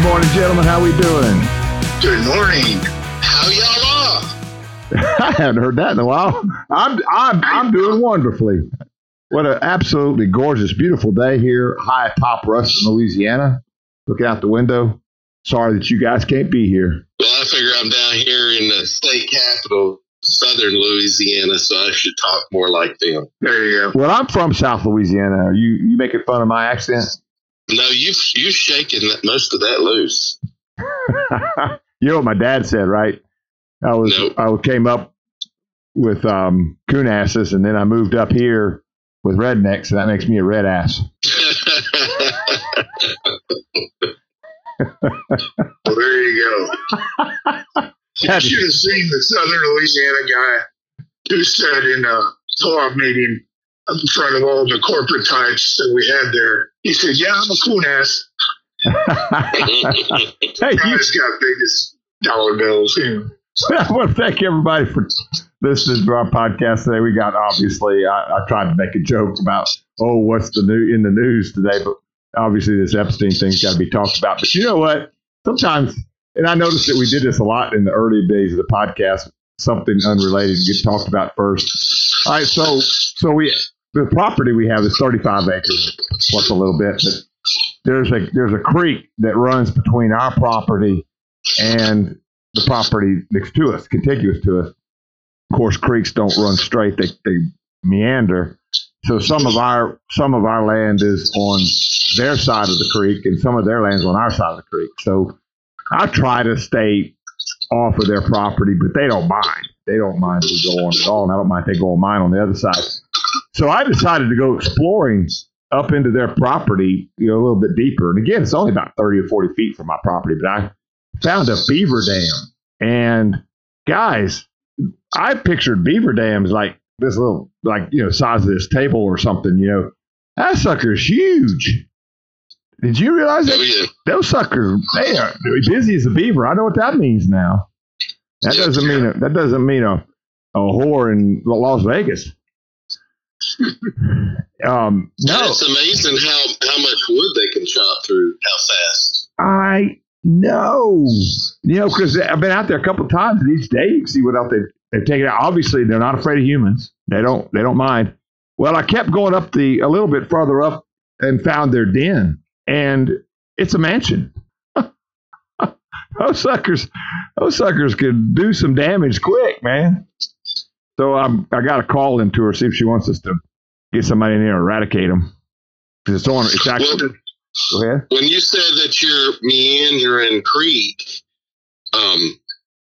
Good morning, gentlemen. How we doing? Good morning. How y'all are? I haven't heard that in a while. I'm I'm I'm doing wonderfully. What an absolutely gorgeous, beautiful day here, high atop Ruston, Louisiana. Looking out the window. Sorry that you guys can't be here. Well, I figure I'm down here in the state capital, southern Louisiana, so I should talk more like them. There you go. Well, I'm from South Louisiana. Are you you making fun of my accent? No, you've you've shaken that, most of that loose. you know what my dad said, right? I was Nope. I came up with um, coon asses, and then I moved up here with rednecks, and that makes me a red ass. Well, there you go. You should have seen the Southern Louisiana guy who said in a co-op meeting in front of all the corporate types that we had there. He said, "Yeah, I'm a coon ass. hey, you, Guy's got biggest dollar bills." Know. I want to thank everybody for listening to our podcast today. We got obviously, I, I tried to make a joke about, oh, what's the new in the news today, but obviously this Epstein thing's got to be talked about. But you know what? Sometimes, and I noticed that we did this a lot in the early days of the podcast. Something unrelated get talked about first. All right, so so we the property we have is 35 acres plus a little bit, but there's a there's a creek that runs between our property and the property next to us, contiguous to us. Of course, creeks don't run straight; they, they meander. So some of our some of our land is on their side of the creek, and some of their land is on our side of the creek. So I try to stay off of their property, but they don't mind. They don't mind if we go on at all, and I don't mind if they go on mine on the other side. So I decided to go exploring up into their property, you know, a little bit deeper. And again, it's only about thirty or forty feet from my property, but I found a beaver dam. And guys, I pictured beaver dams like this little, like, you know, size of this table or something, you know. That sucker's huge. Did you realize that? oh yeah, Those suckers, they are busy as a beaver. I know what that means now. That Yeah. doesn't mean a, that doesn't mean a, a whore in Las Vegas. um, no, it's amazing how how much wood they can chop through. How fast? I know. You know, because I've been out there a couple of times, and each day you can see what else they've, they've taken out. Obviously, they're not afraid of humans. They don't. They don't mind. Well, I kept going up the a little bit farther up and found their den, and it's a mansion. those suckers, those suckers could do some damage quick, man. So I'm, I got to call into her see if she wants us to get somebody in there and eradicate them. Because it's on. It's actually. Go ahead. When you said that you're meandering creek, um,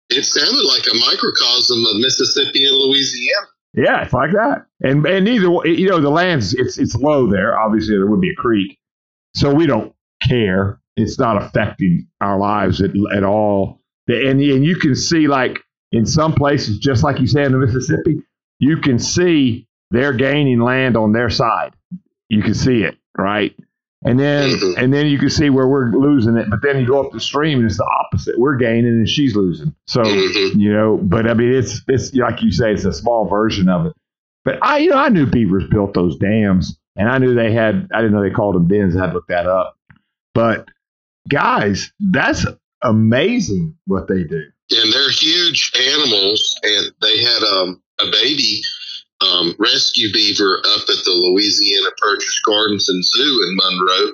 it sounded like a microcosm of Mississippi and Louisiana. Yeah, it's like that. And and either you know the land's it's it's low there. Obviously, there would be a creek, so we don't care. It's not affecting our lives at, at all. And and you can see like in some places, just like you say in the Mississippi, you can see they're gaining land on their side. You can see it, right? And then Mhm. and then you can see where we're losing it. But then you go up the stream and it's the opposite. We're gaining and she's losing. So Mhm. you know but i mean it's it's like you say it's a small version of it but i you know i knew beavers built those dams and i knew they had i didn't know they called them dens i had to look that up but guys that's amazing what they do and they're huge animals and they had um, a baby um, rescue beaver up at the louisiana purchase gardens and zoo in monroe.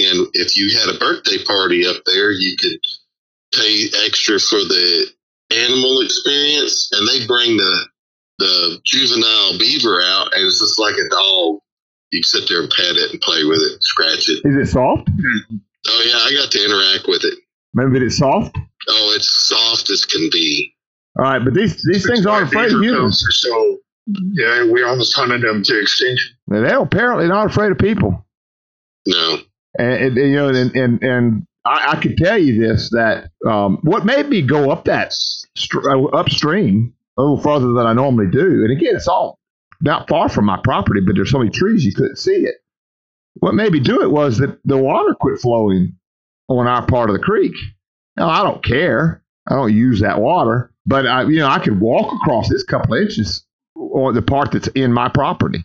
And if you had a birthday party up there you could pay extra for the animal experience. And they bring the the juvenile beaver out and it's just like a dog. You sit there and pet it and play with it scratch it. Is it soft? Oh yeah i got to interact with it. Maybe it's soft? Oh it's soft as can be. All right but these these things aren't afraid of Beaver humans So yeah, we almost hunted them to extinction. And they're apparently not afraid of people no And, and, you know, and and, and I, I could tell you this that um, what made me go up that str- uh, upstream a little farther than I normally do, and again, it's all not far from my property, but there's so many trees you couldn't see it. What made me do it was that the water quit flowing on our part of the creek. Now I don't care. I don't use that water, but I, you know, I could walk across this couple of inches or the part that's in my property.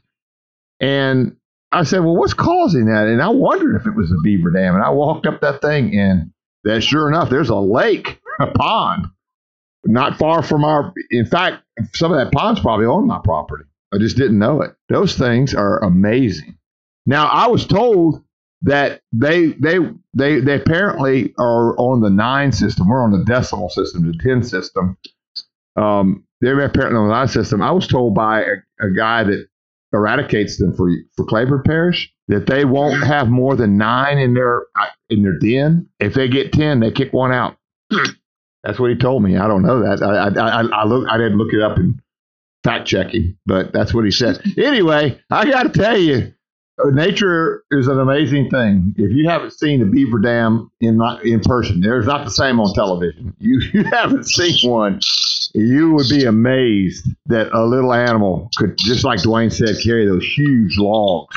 And I said, well, what's causing that? And I wondered if it was a beaver dam. And I walked up that thing, and that sure enough, there's a lake, a pond, not far from our. In fact, some of that pond's probably on my property. I just didn't know it. Those things are amazing. Now, I was told that they they they they apparently are on the nine system. We're on the decimal system, the ten system. Um, they're apparently on the nine system. I was told by a, a guy that eradicates them for for Claiborne Parish that they won't have more than nine in their in their den. If they get ten, they kick one out. That's what he told me. I don't know that. I I, I, I look. I didn't look it up and fact checking, but that's what he said. Anyway, I got to tell you, nature is an amazing thing. If you haven't seen the beaver dam in in person, there's not the same on television. You you haven't seen one, you would be amazed that a little animal could, just like Dwayne said, carry those huge logs.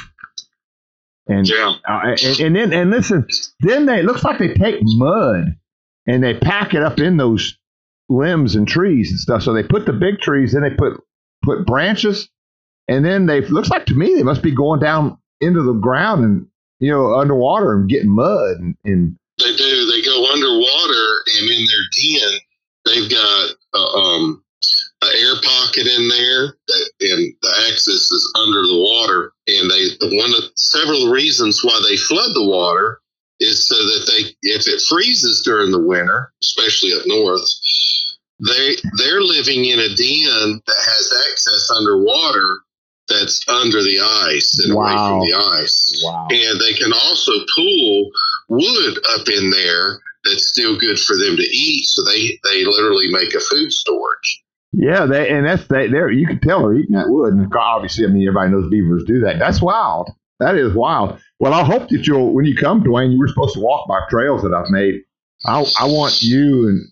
And yeah. Uh, and, and then and listen, then they it looks like they take mud and they pack it up in those limbs and trees and stuff. So they put the big trees, then they put put branches, and then they looks like to me they must be going down into the ground and you know underwater and getting mud and, and they do. They go underwater and in their den they've got uh, um, an air pocket in there, that, and the access is under the water. And they one of several reasons why they flood the water is so that they, if it freezes during the winter, especially up north, they they're living in a den that has access underwater that's under the ice and wow. away from the ice. Wow. And they can also pull wood up in there that's still good for them to eat. So they, they literally make a food storage. Yeah, they and that's they there you can tell they're eating that wood. And obviously, I mean everybody knows beavers do that. That's wild. That is wild. Well, I hope that you'll when you come, Dwayne, you were supposed to walk my trails that I've made. I I want you and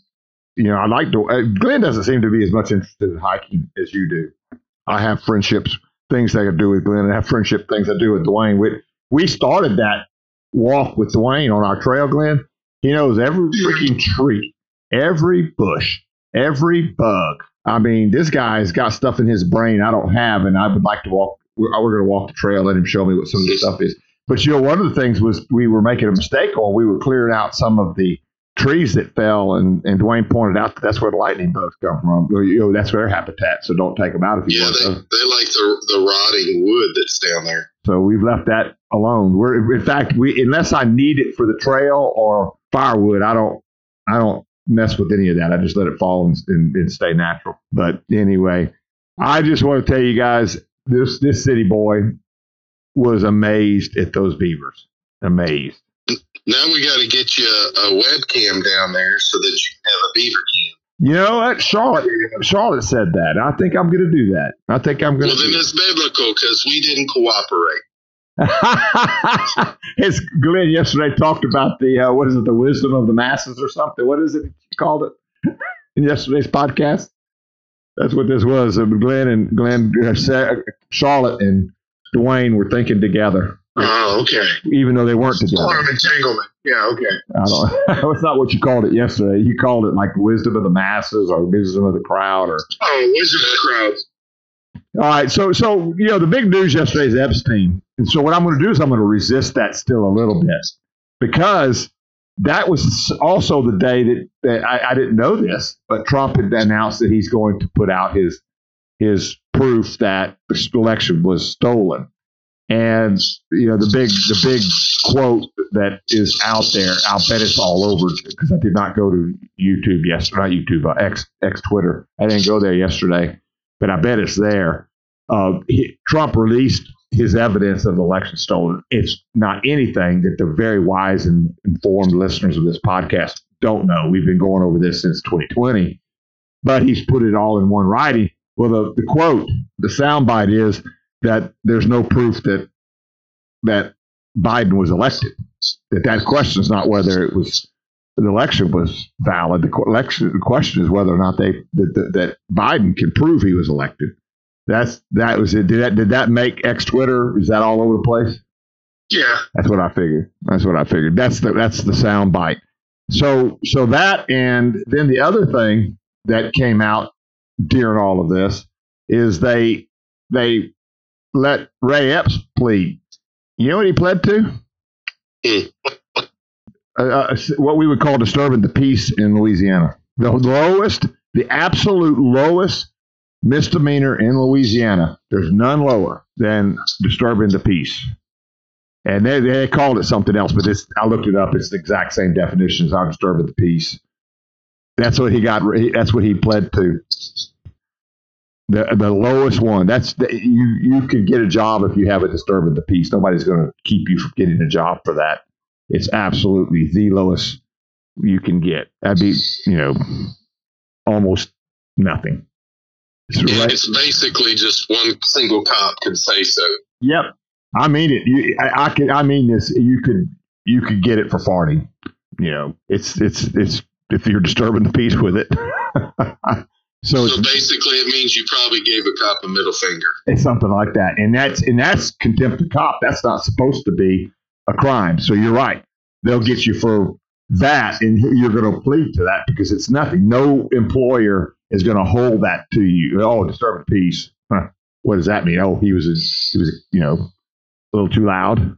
you know, I like to. Uh, Glenn doesn't seem to be as much interested in hiking as you do. I have friendships, things that I can do with Glenn, and have friendship things I do with Dwayne. We, we started that walk with Dwayne on our trail, Glenn. He knows every freaking tree, every bush, every bug. I mean, this guy's got stuff in his brain I don't have, and I would like to walk. We're, we're going to walk the trail, let him show me what some of the stuff is. But you know, one of the things was we were making a mistake on. We were clearing out some of the trees that fell, and, and Dwayne pointed out that that's where the lightning bugs come from. You know, that's their habitat, so don't take them out if you yeah, want. Yeah, they, they like the the rotting wood that's down there. So we've left that alone. We're in fact, we unless I need it for the trail or firewood, I don't I don't mess with any of that. I just let it fall and, and, and stay natural. But anyway, I just want to tell you guys this this city boy was amazed at those beavers. Amazed. Now we got to get you a, a, webcam down there so that you can have a beaver cam. You know what? Charlotte, Charlotte said that. I think I'm going to do that. I think I'm going to. Well, then it's biblical because we didn't cooperate. As Glenn yesterday talked about the uh, what is it, the wisdom of the masses or something. What is it you called it in yesterday's podcast? That's what this was. Uh, Glenn and Glenn, uh, Charlotte and Dwayne were thinking together. Oh, okay. Even though they weren't together. Quantum entanglement. Yeah, okay. I don't. That's not what you called it yesterday. You called it like wisdom of the masses or wisdom of the crowd or. Oh, wisdom of the crowd. All right, so so you know the big news yesterday is Epstein, and so what I'm going to do is I'm going to resist that still a little bit because that was also the day that, that I, I didn't know this, but Trump had announced that he's going to put out his his proof that the election was stolen. And you know the big the big quote that is out there. I'll bet it's all over because I did not go to YouTube yesterday, not YouTube, uh, X X Twitter. I didn't go there yesterday, but I bet it's there. Uh, he, Trump released his evidence of election stolen. It's not anything that the very wise and informed listeners of this podcast don't know. We've been going over this since 2020, but he's put it all in one writing. Well, the, the quote, the soundbite is that there's no proof that that Biden was elected. that that question is not whether it was the election was valid. The election the question is whether or not they that, that Biden can prove he was elected. That's that was it. Did that did that make X Twitter? Is that all over the place? Yeah, That's what I figured. That's what I figured. That's the that's the sound bite. So so that and then the other thing that came out during all of this is they they let Ray Epps plead. You know what he pled to? Uh, uh, what we would call disturbing the peace in Louisiana. The lowest, the absolute lowest misdemeanor in Louisiana. There's none lower than disturbing the peace. And they, they called it something else, but it's, I looked it up. It's the exact same definition as I'm disturbing the peace. That's what he got. That's what he pled to. The the lowest one. That's the, you. You can get a job if you have a disturbing the peace. Nobody's going to keep you from getting a job for that. It's absolutely the lowest you can get. That'd be you know almost nothing. It's Yeah, right- it's basically just one single cop can say so. Yep. I mean it. You, I, I can. I mean this. You could. You could get it for farting. You know, it's it's it's if you're disturbing the peace with it. so So basically, it means you probably gave a cop a middle finger. it's something like that, and that's and that's contempt of cop. That's not supposed to be a crime. So you're right. They'll get you for that, and you're going to plead to that because it's nothing. No employer is going to hold that to you. Oh, disturbing the peace. Huh. What does that mean? Oh, he was he was you know a little too loud.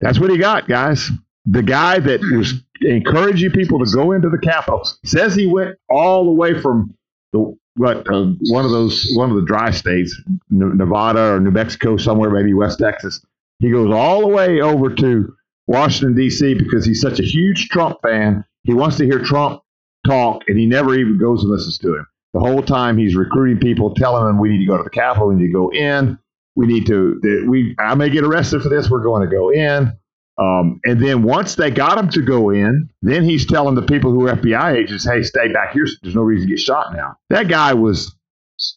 That's what he got, guys. The guy that was encouraging people to go into the Capitol says he went all the way from the what uh, one of those one of the dry states, Nevada or New Mexico, somewhere maybe West Texas. He goes all the way over to Washington D.C. because he's such a huge Trump fan. He wants to hear Trump talk, and he never even goes and listens to him. The whole time he's recruiting people, telling them we need to go to the Capitol, we need to go in, we need to. We I may get arrested for this. We're going to go in. Um, and then once they got him to go in, then he's telling the people who are FBI agents, "Hey, stay back here. There's no reason to get shot now." That guy was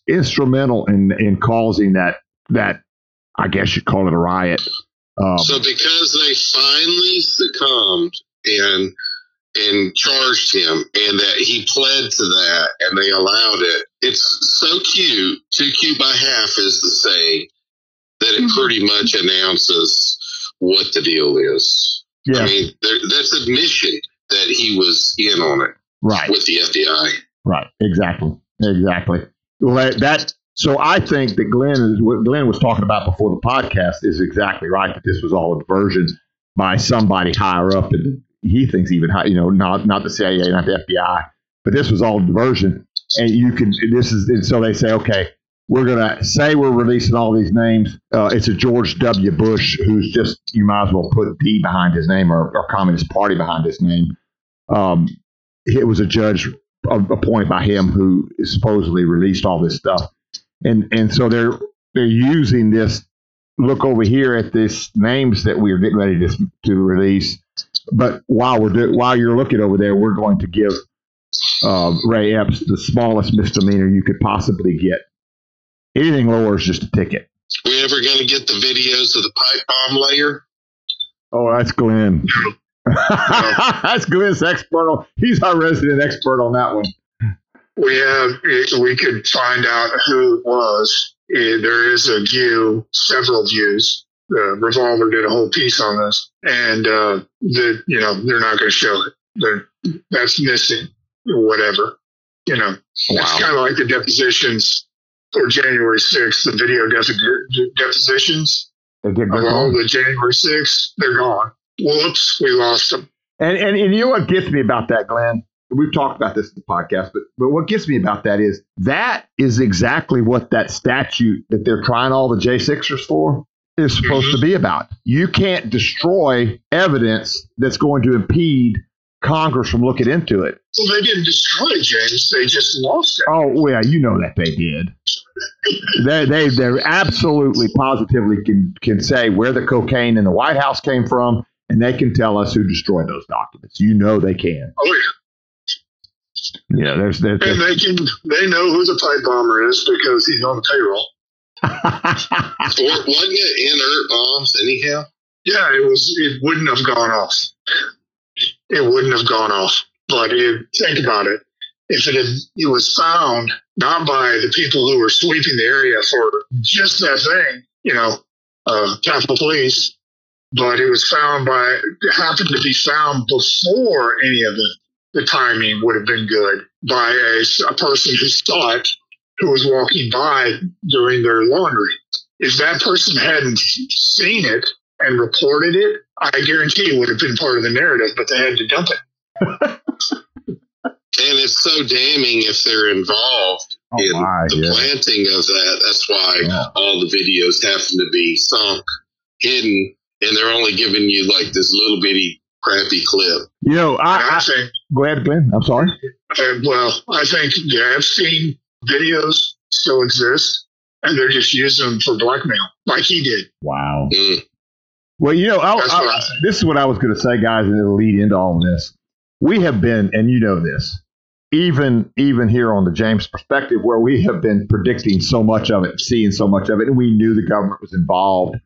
instrumental in in causing that that I guess you'd call it a riot. Um, So because they finally succumbed and and charged him, and that he pled to that, and they allowed it. It's so cute, too cute by half is the saying that it pretty much announces what the deal is. yeah, I mean, there, that's admission that he was in on it right. with the FBI. Right. Exactly. Exactly. Well, that, that so I think that Glenn is what Glenn was talking about before the podcast is exactly right. That this was all a diversion by somebody higher up, and he thinks even high, you know, not not the CIA, not the FBI, but this was all diversion. And you can this is and so they say, okay, we're gonna say we're releasing all these names. Uh, it's a George W. Bush who's just you might as well put D behind his name or, or Communist Party behind his name. Um, it was a judge appointed by him who supposedly released all this stuff, and and so they're they're using this. Look over here at this names that we're getting ready to to release. But while we're do, while you're looking over there, we're going to give uh, Ray Epps the smallest misdemeanor you could possibly get. Anything lower is just a ticket. We ever going to get the videos of the pipe bomb layer? Oh, that's Glenn. that's Glenn's expert on. He's our resident expert on that one. we have we could find out who it was. Eh, There is a view, several views. The Revolver did a whole piece on this, and uh, the you know they're not going to show it. They're, that's missing, or whatever. You know, wow. it's kind of like the depositions for January 6th, the video depositions of all the January 6th. They're gone. Whoops, we lost them. And, and and you know what gets me about that, Glenn? We've talked about this in the podcast, but but what gets me about that is that is exactly what that statute that they're trying all the J sixers for is supposed to mm-hmm. be about. You can't destroy evidence that's going to impede Congress from looking into it. Well, they didn't destroy it, James. They just lost it. Oh, well, you know that they did. they they they absolutely positively can can say where the cocaine in the White House came from, and they can tell us who destroyed those documents. You know they can. Oh, yeah. Yeah, there's there's. And they can they know who the pipe bomber is because he's on the payroll. Or wasn't it inert bombs anyhow? Yeah, it was. It wouldn't have gone off. It wouldn't have gone off. But it, think about it. If it had, it was found not by the people who were sweeping the area for just that thing, you know, uh, Capitol Police, but it was found by it happened to be found before any of the the timing would have been good by a, a person who saw it who was walking by doing their laundry. If that person hadn't seen it and reported it, I guarantee it would have been part of the narrative, but they had to dump it. And it's so damning if they're involved Oh, in my, the yeah. planting of that. That's why Yeah. all the videos happen to be sunk, hidden, and they're only giving you like this little bitty crappy clip. You know, I, I I think, go ahead, Glenn. I'm sorry. uh, well, I think the Epstein videos still exist, and they're just using them for blackmail, like he did. Wow. Mm. Well, you know, I, I- this is what I was going to say, guys, and it'll lead into all of this. We have been, and you know this, even even here on the James perspective, where we have been predicting so much of it, seeing so much of it, and we knew the government was involved.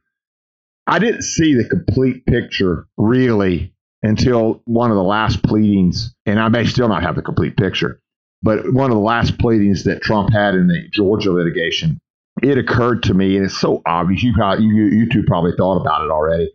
I didn't see the complete picture really until one of the last pleadings, and I may still not have the complete picture, but one of the last pleadings that Trump had in the Georgia litigation, it occurred to me, and it's so obvious. You probably, you, you two probably thought about it already,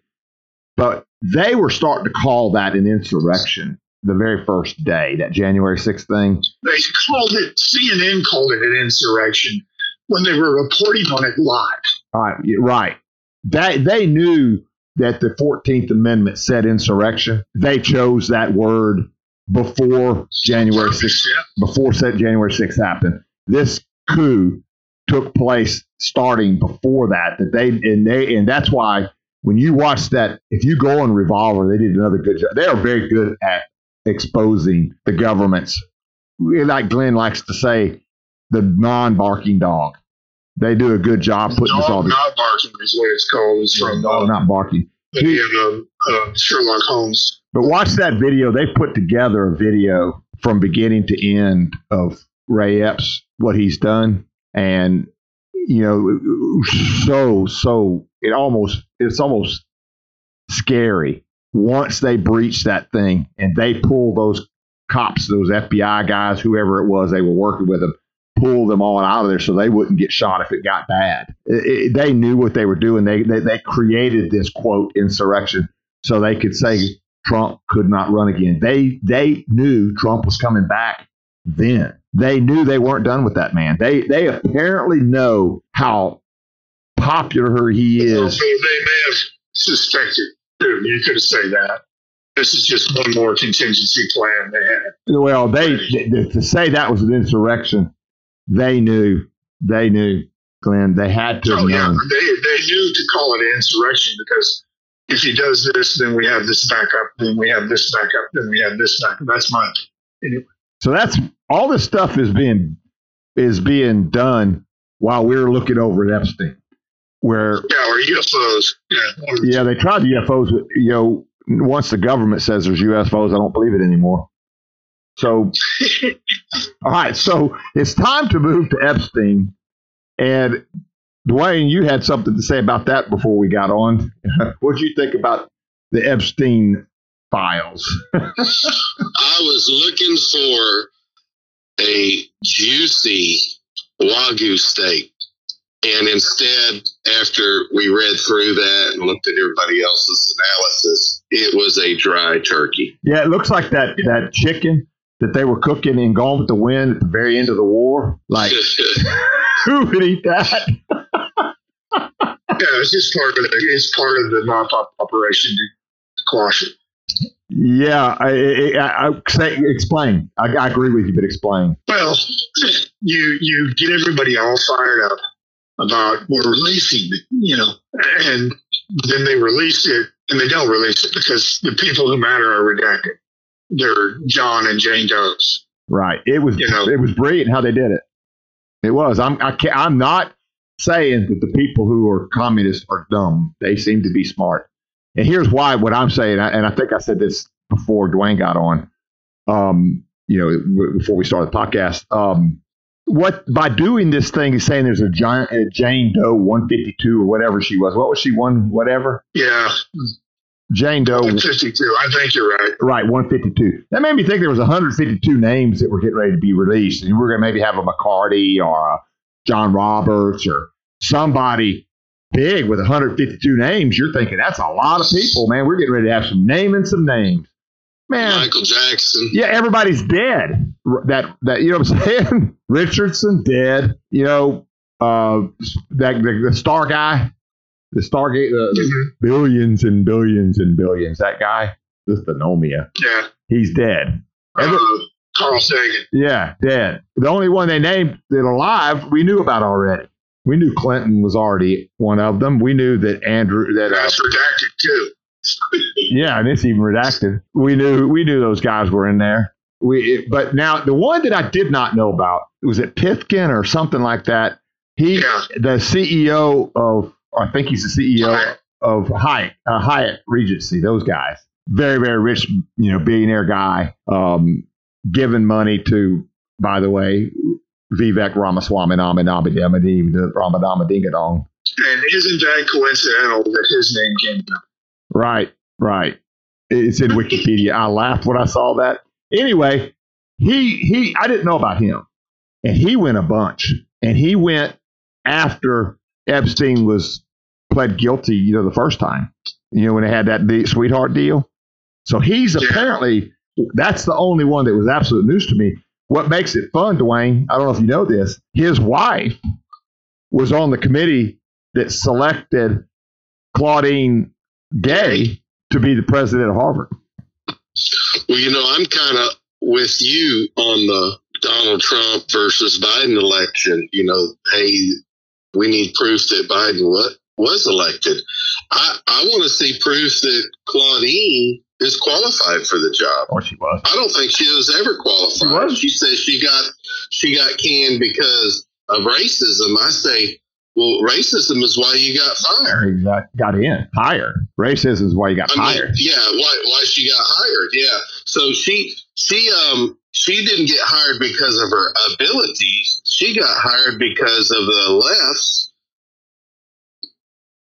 but they were starting to call that an insurrection the very first day, that January 6th thing. They called it, CNN called it an insurrection when they were reporting on it live. All right, right. That they knew that the Fourteenth Amendment said insurrection. They chose that word before January sixth. Before said January sixth happened. This coup took place starting before that. That they and they and that's why when you watch that, if you go on Revolver, they did another good job. They are very good at exposing the government's, like Glenn likes to say, the non-barking dog. They do a good job putting this all not barking is what it's called. It's from No, uh, not barking. the uh, uh, Sherlock Holmes. But watch that video. They put together a video from beginning to end of Ray Epps, what he's done. And, you know, so, so it almost, it's almost scary once they breach that thing and they pull those cops, those FBI guys, whoever it was they were working with them, pull them all out of there so they wouldn't get shot if it got bad. It- it- they knew what they were doing. They, they, they created this quote insurrection so they could say Trump could not run again. They they knew Trump was coming back then. They knew they weren't done with that man. They they apparently know how popular he is. They may have suspected. Dude, you could say that. This is just one more contingency plan they had. Well, they th- to say that was an insurrection, they knew. They knew, Glenn. They had to Oh yeah, they they knew to call it an insurrection because if he does this, then we have this backup, then we have this backup, then we have this backup. That's my opinion. anyway. So that's all this stuff is being is being done while we're looking over at Epstein, where yeah, or UFOs. Yeah, Yeah, they tried the UFOs, you know, once the government says there's UFOs, I don't believe it anymore. So, all right, so it's time to move to Epstein. And Dwayne, you had something to say about that before we got on. what did you think about the Epstein files? I was looking for a juicy Wagyu steak. And instead, after we read through that and looked at everybody else's analysis, it was a dry turkey. Yeah, it looks like that that chicken that they were cooking in Gone with the Wind at the very end of the war. Like, who would eat that? yeah, it's just part of the it's part of the mop up operation to quash it. Yeah, I, I, I, I explain. I, I agree with you, but explain. Well, you you get everybody all fired up about we're releasing, you know, and then they release it, and they don't release it because the people who matter are redacted. They're John and Jane Doe's. Right. It was You know. it was brilliant how they did it. It was. I'm I can't, I'm not saying that the people who are communists are dumb. They seem to be smart. And here's why. What I'm saying, and I think I said this before Dwayne got on. Um, you know, before we started the podcast. Um, what by doing this thing, he's saying there's a giant a Jane Doe 152 or whatever she was. What was she? One whatever. Yeah, Jane Doe. 152. I think you're right. Right, 152. That made me think there was 152 names that were getting ready to be released, and we're going to maybe have a McCarty or a John Roberts or somebody big with 152 names. You're thinking that's a lot of people, man. We're getting ready to have some naming some names, man. Michael Jackson. Yeah, everybody's dead. That that you know what I'm saying? Richardson dead. You know, uh, that the, the star guy, the Stargate, the, the Mhm. billions and billions and billions. That guy, this Phenomia, Yeah. he's dead. Every- Uh, Carl Sagan. yeah, dead. The only one they named that alive we knew about already. We knew Clinton was already one of them. We knew that Andrew that uh, That's redacted too. yeah, and it's even redacted. We knew we knew those guys were in there. We it, but now the one that I did not know about was it Pithkin or something like that. He Yeah. the CEO of I think he's the CEO Hyatt. of Hyatt uh, Hyatt Regency. Those guys, very very rich, you know, billionaire guy, um, giving money to. By the way, Vivek Ramaswamy Namadamadi Ramadamadigadong. And isn't that coincidental that his name came up? Right, right. It's in Wikipedia. I laughed when I saw that. Anyway, he he I didn't know about him. And he went a bunch. And he went after Epstein was pled guilty, you know, the first time. You know, when they had that de- sweetheart deal. So he's Yeah. apparently that's the only one that was absolute news to me. What makes it fun, Dwayne, I don't know if you know this, his wife was on the committee that selected Claudine Gay to be the president of Harvard. Well, you know, I'm kind of with you on the Donald Trump versus Biden election. You know, hey, we need proof that Biden what was elected. I, I want to see proof that Claudine is qualified for the job. Or she was. I don't think she was ever qualified. She was? She says she got she got canned because of racism. I say, well, racism is why you got fired. Exact, got in, hired. Racism is why you got I mean, hired. yeah, why why she got hired? Yeah, so she she um she didn't get hired because of her abilities. She got hired because of the left's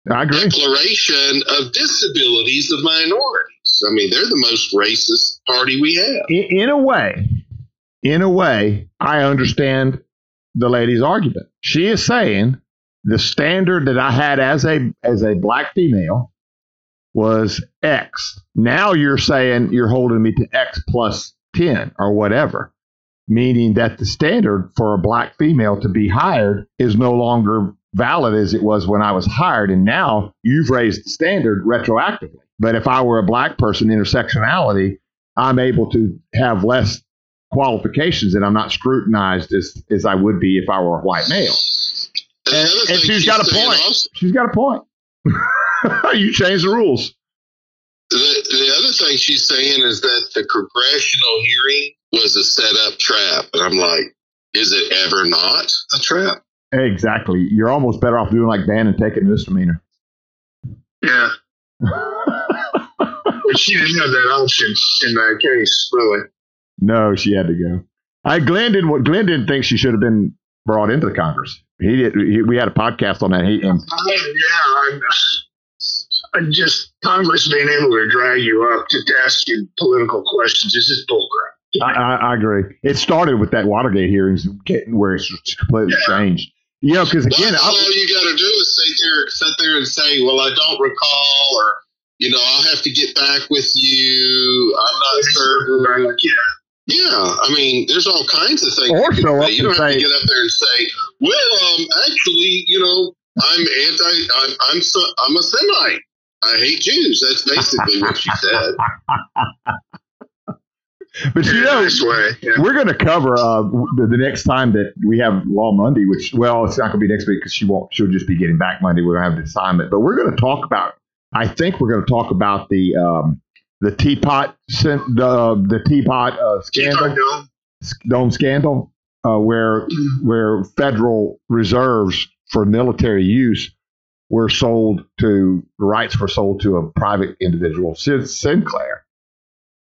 I agree. declaration of disabilities of minorities. I mean, they're the most racist party we have. In, in a way, in a way, I understand the lady's argument. She is saying the standard that I had as a as a black female was X. Now you're saying you're holding me to X plus 10 or whatever, meaning that the standard for a black female to be hired is no longer valid as it was when I was hired. And now you've raised the standard retroactively. But if I were a black person, intersectionality, I'm able to have less qualifications and I'm not scrutinized as, as I would be if I were a white male. And, And- other and thing she's got a point. also- She's got a point. you change the rules. the, the other thing she's saying is that the congressional hearing was a set up trap. And I'm like, is it ever not a trap? Exactly. You're almost better off doing like and taking a misdemeanor. Yeah. But she didn't have that option in that case, really. no, she had to go. I Glenn didn't. Glenn didn't think she should have been brought into the Congress. He did. He, we had a podcast on that. He, and I, yeah, I'm, I'm just Congress being able to drag you up to ask you political questions is just bullcrap. I, I, I agree. It started with that Watergate hearings, getting where it's completely Yeah. changed. You know, because again, all you got to do is sit there, sit there and say, "Well, I don't recall," or you know, "I'll have to get back with you." I'm not certain. Yeah. Yeah, I mean, there's all kinds of things. Or you can show up say. You don't have to get up there and say, "Well, um, actually, you know, I'm anti. I'm I'm, so, I'm a Semite. I hate Jews." That's basically what she said. but you In a know, nice way. Yeah. we're going to cover uh, the, the next time that we have Law Monday, which well, it's not going to be next week because she won't. She'll just be getting back Monday. We're going to have the assignment, but we're going to talk about. I think we're going to talk about the um, the teapot the the teapot uh, scandal. Dome. dome scandal, uh, where where federal reserves for military use were sold to the rights were sold to a private individual, Sinclair.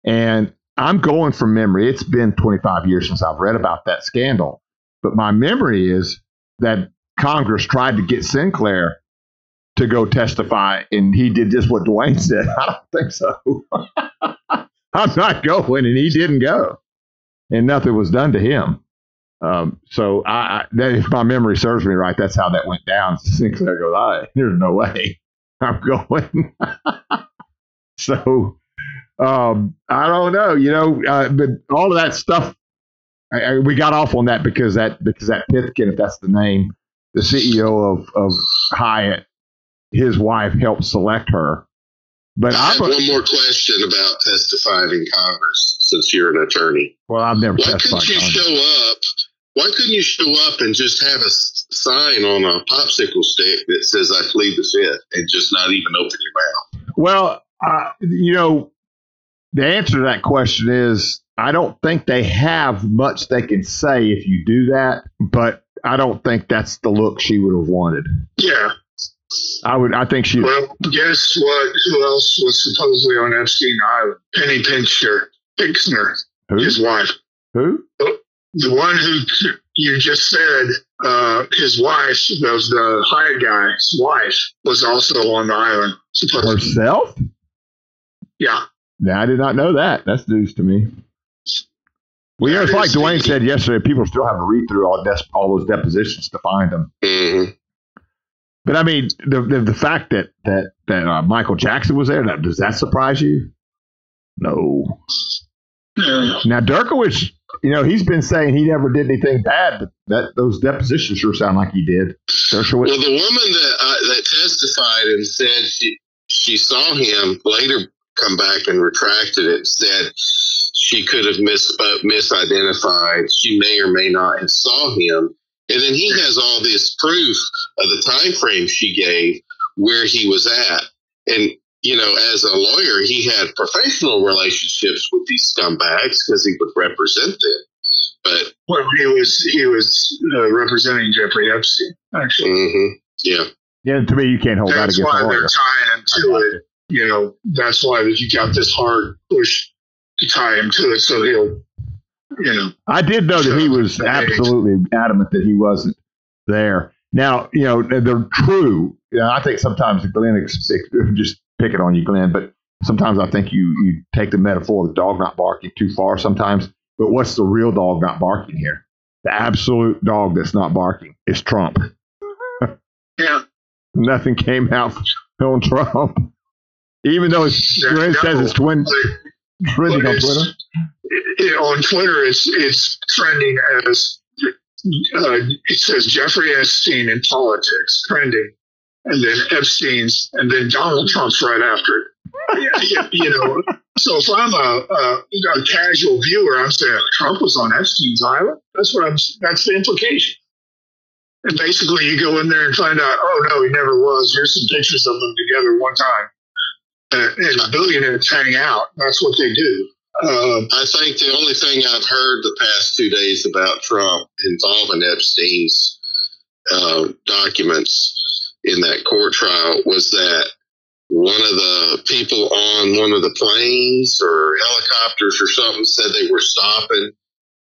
And I'm going from memory. It's been 25 years since I've read about that scandal, but my memory is that Congress tried to get Sinclair to go testify, and he did just what Dwayne said. I don't think so. I'm not going, and he didn't go, and nothing was done to him. Um, so I, I that, if my memory serves me right, that's how that went down. Sinclair goes, I, "There's no way I'm going." so um, I don't know, you know, uh, but all of that stuff, I, I, we got off on that because that because that Pithkin, if that's the name, the CEO of of Hyatt, his wife helped select her. But I have a- one more question about testifying in Congress, since you're an attorney. well, I've never Why couldn't you show up? Why couldn't you show up and just have a sign on a popsicle stick that says "I plead the fifth and just not even open your mouth? Well, uh, you know, the answer to that question is I don't think they have much they can say if you do that, but I don't think that's the look she would have wanted. Yeah. I would. I think she. Well, guess what? Who else was supposedly on Epstein Island? Penny Pincher, Pixner, Who? his wife. Who? The one who you just said, uh, his wife, was the Hyatt guy's wife, was also on the island. Supposedly. Herself? Yeah. No, I did not know that. That's news to me. Well, you know, it's like Dwayne said yesterday. People still have to read through all, des- all those depositions to find them. Mm-hmm. But I mean, the the, the fact that that that uh, Michael Jackson was there, that, does that surprise you? No. Yeah. Now Dershowitz, you know, he's been saying he never did anything bad, but that those depositions sure sound like he did. Well, the woman that uh, that testified and said she she saw him later come back and retracted it. Said she could have misspoke, misidentified. She may or may not have saw him, and then he has all this proof of the time frame she gave where he was at, and. You know, as a lawyer, he had professional relationships with these scumbags because he would represent them. But Well, he was he was uh, representing Jeffrey Epstein. Actually, mhm, yeah, yeah, to me, you can't hold that's that against why a they're tying him to it. You know, that's why that you got this hard push to tie him to it, so he'll, know, I did know that he was absolutely adamant that he wasn't there. Now, you know, they're true. You know, I think sometimes Glenn just picking on you, Glenn, but sometimes I think you you take the metaphor of the dog not barking too far sometimes. But what's the real dog not barking here? The absolute dog that's not barking is Trump. yeah. Nothing came out on Trump. Even though it's, Yeah, Glenn says no. it's twin, trending on Twitter. It- on Twitter, it's it's trending as uh, it says Jeffrey Epstein in politics trending, and then Epstein's, and then Donald Trump's right after it. Yeah, you know, so if I'm a, a, a casual viewer, I'm saying Trump was on Epstein's island. That's what I'm. That's the implication. And basically, you go in there and find out, oh no, he never was. Here's some pictures of them together one time, uh, and billionaires hang out. That's what they do. Um, I think the only thing I've heard the past two days about Trump involving Epstein's uh, documents in that court trial was that one of the people on one of the planes or helicopters or something said they were stopping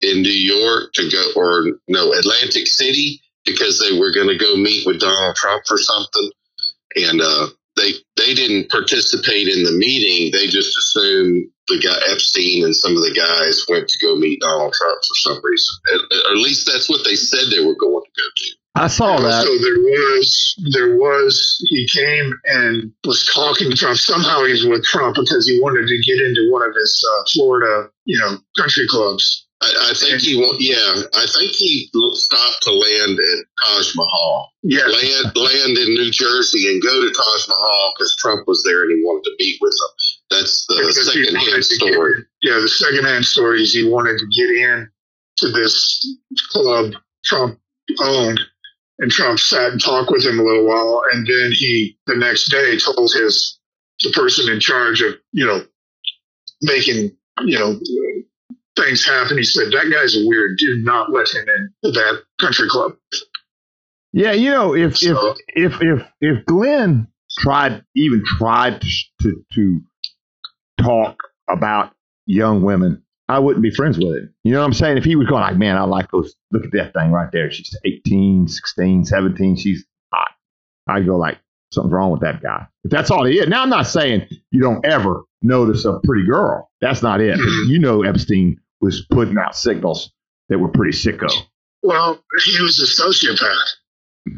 in New York to go, or no, Atlantic City because they were going to go meet with Donald Trump for something. And uh, they they didn't participate in the meeting. They just assumed the guy Epstein and some of the guys went to go meet Donald Trump for some reason. At, at least that's what they said they were going to go do. I saw that. Also, there was there was he came and was talking to Trump. Somehow he's with Trump because he wanted to get into one of his uh, Florida, you know, country clubs. I, I think he yeah, I think he stopped to land at Taj Mahal. Yeah, Land land in New Jersey and go to Taj Mahal because Trump was there and he wanted to meet with him. That's the because second hand get- story. yeah, the secondhand story is he wanted to get in to this club Trump owned, and Trump sat and talked with him a little while, and then he the next day told his the person in charge of you know making you know things happen. He said that guy's a weird. Do not let him in that country club. Yeah, you know, if if So, if if if Glenn tried even tried to to, to talk about young women, I wouldn't be friends with him. You know what I'm saying? If he was going like, man, I like those, look at that thing right there. She's 18, 16, 17. She's hot. I'd go like, something's wrong with that guy. If that's all he is. Now, I'm not saying you don't ever notice a pretty girl. That's not it. Mm-hmm. You know, Epstein was putting out signals that were pretty sicko. Well, he was a sociopath,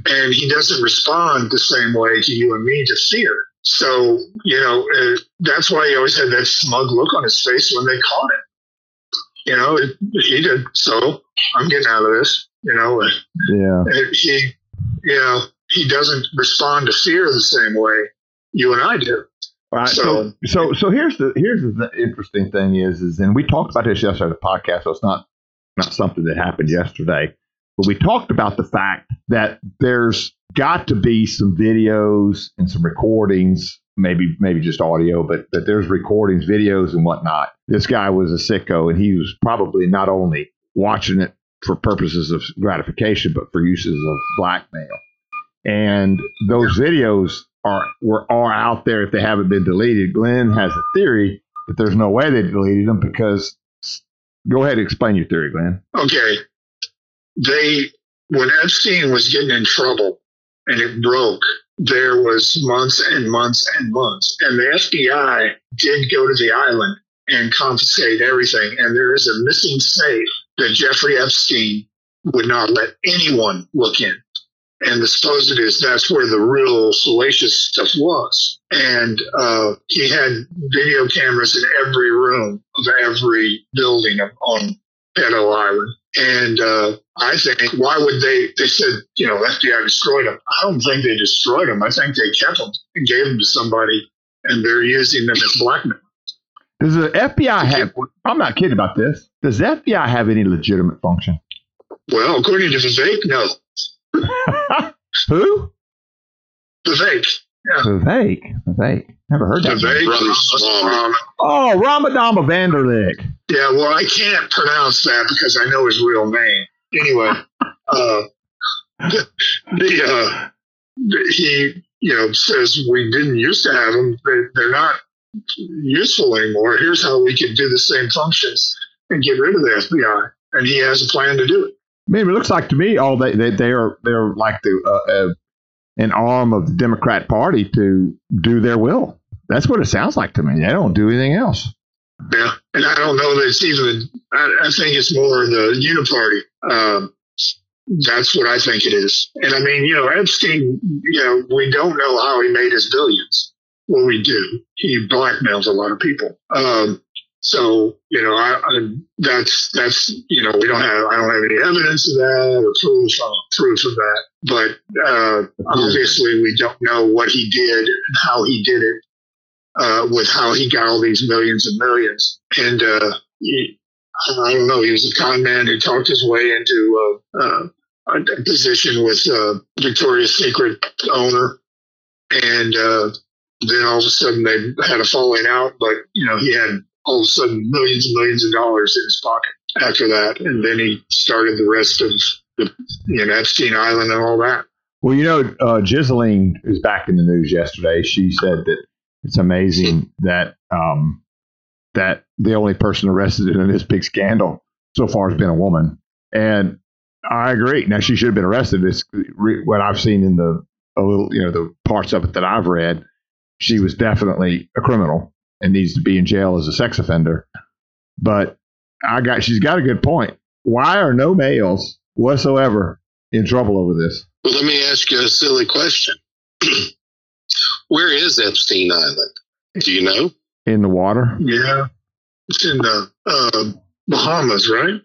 and he doesn't respond the same way to you and me to fear. So, you know, uh, that's why he always had that smug look on his face when they caught him. You know, it, he did. So I'm getting out of this. You know, Yeah. he, you know, he doesn't respond to fear the same way you and I do. All right, so, so so here's the here's the interesting thing is is and we talked about this yesterday on the podcast. So it's not not something that happened yesterday, but we talked about the fact that there's got to be some videos and some recordings, maybe maybe just audio, but that there's recordings, videos, and whatnot. This guy was a sicko, and he was probably not only watching it for purposes of gratification, but for uses of blackmail. And those videos are were are out there if they haven't been deleted. Glenn has a theory that there's no way they deleted them because. Go ahead and explain your theory, Glenn. Okay. They, when Epstein was getting in trouble and it broke, there was months and months and months. And the FBI did go to the island and confiscate everything. And there is a missing safe that Jeffrey Epstein would not let anyone look in. And the supposed is that's where the real salacious stuff was. And uh, he had video cameras in every room of every building on Pedo Island. And uh, I think, why would they? They said, you know, FBI destroyed them. I don't think they destroyed them. I think they kept them and gave them to somebody, and they're using them as blackmail. Does the FBI have? I'm not kidding about this. Does the FBI have any legitimate function? Well, according to Vivek, no. Who? Vivek. Vivek. Vivek. Never heard that. Vivek. Ramaswamy. Um, Oh, Ramadama Vanderlick. yeah, well, I can't pronounce that because I know his real name. Anyway, uh, the, the, uh, he, you know, says we didn't used to have them. They, they're not useful anymore. Here's how we can do the same functions and get rid of the FBI. And he has a plan to do it. I mean, it looks like to me, all they they they are they're like the uh, uh, an arm of the Democrat Party to do their will. That's what it sounds like to me. They don't do anything else. Yeah, and I don't know that it's even. I, I think it's more the uniparty. Um, that's what I think it is. And I mean, you know, Epstein. You know, we don't know how he made his billions. Well, we do. He blackmails a lot of people. Um, so you know, I, I that's that's you know, we don't have. I don't have any evidence of that or proof proof of that. But uh, obviously, we don't know what he did and how he did it uh, with how he got all these millions and millions. And uh, he, I don't know, he was a con man who talked his way into uh, uh, a, position with uh, Victoria's Secret owner. And then all of a sudden they had a falling out, but you know he had all of a sudden millions and millions of dollars in his pocket after that, and then he started the rest of the you know Epstein Island and all that. Well, you know, uh, Ghislaine is back in the news yesterday. She said that it's amazing that um, that the only person arrested in this big scandal so far has been a woman, and I agree. Now she should have been arrested. It's re- what I've seen in the a little, you know, the parts of it that I've read. She was definitely a criminal and needs to be in jail as a sex offender. But I got she's got a good point. Why are no males whatsoever in trouble over this? Well, let me ask you a silly question. Where is Epstein Island? Do you know? In the water? Yeah, it's in the uh, Bahamas, right?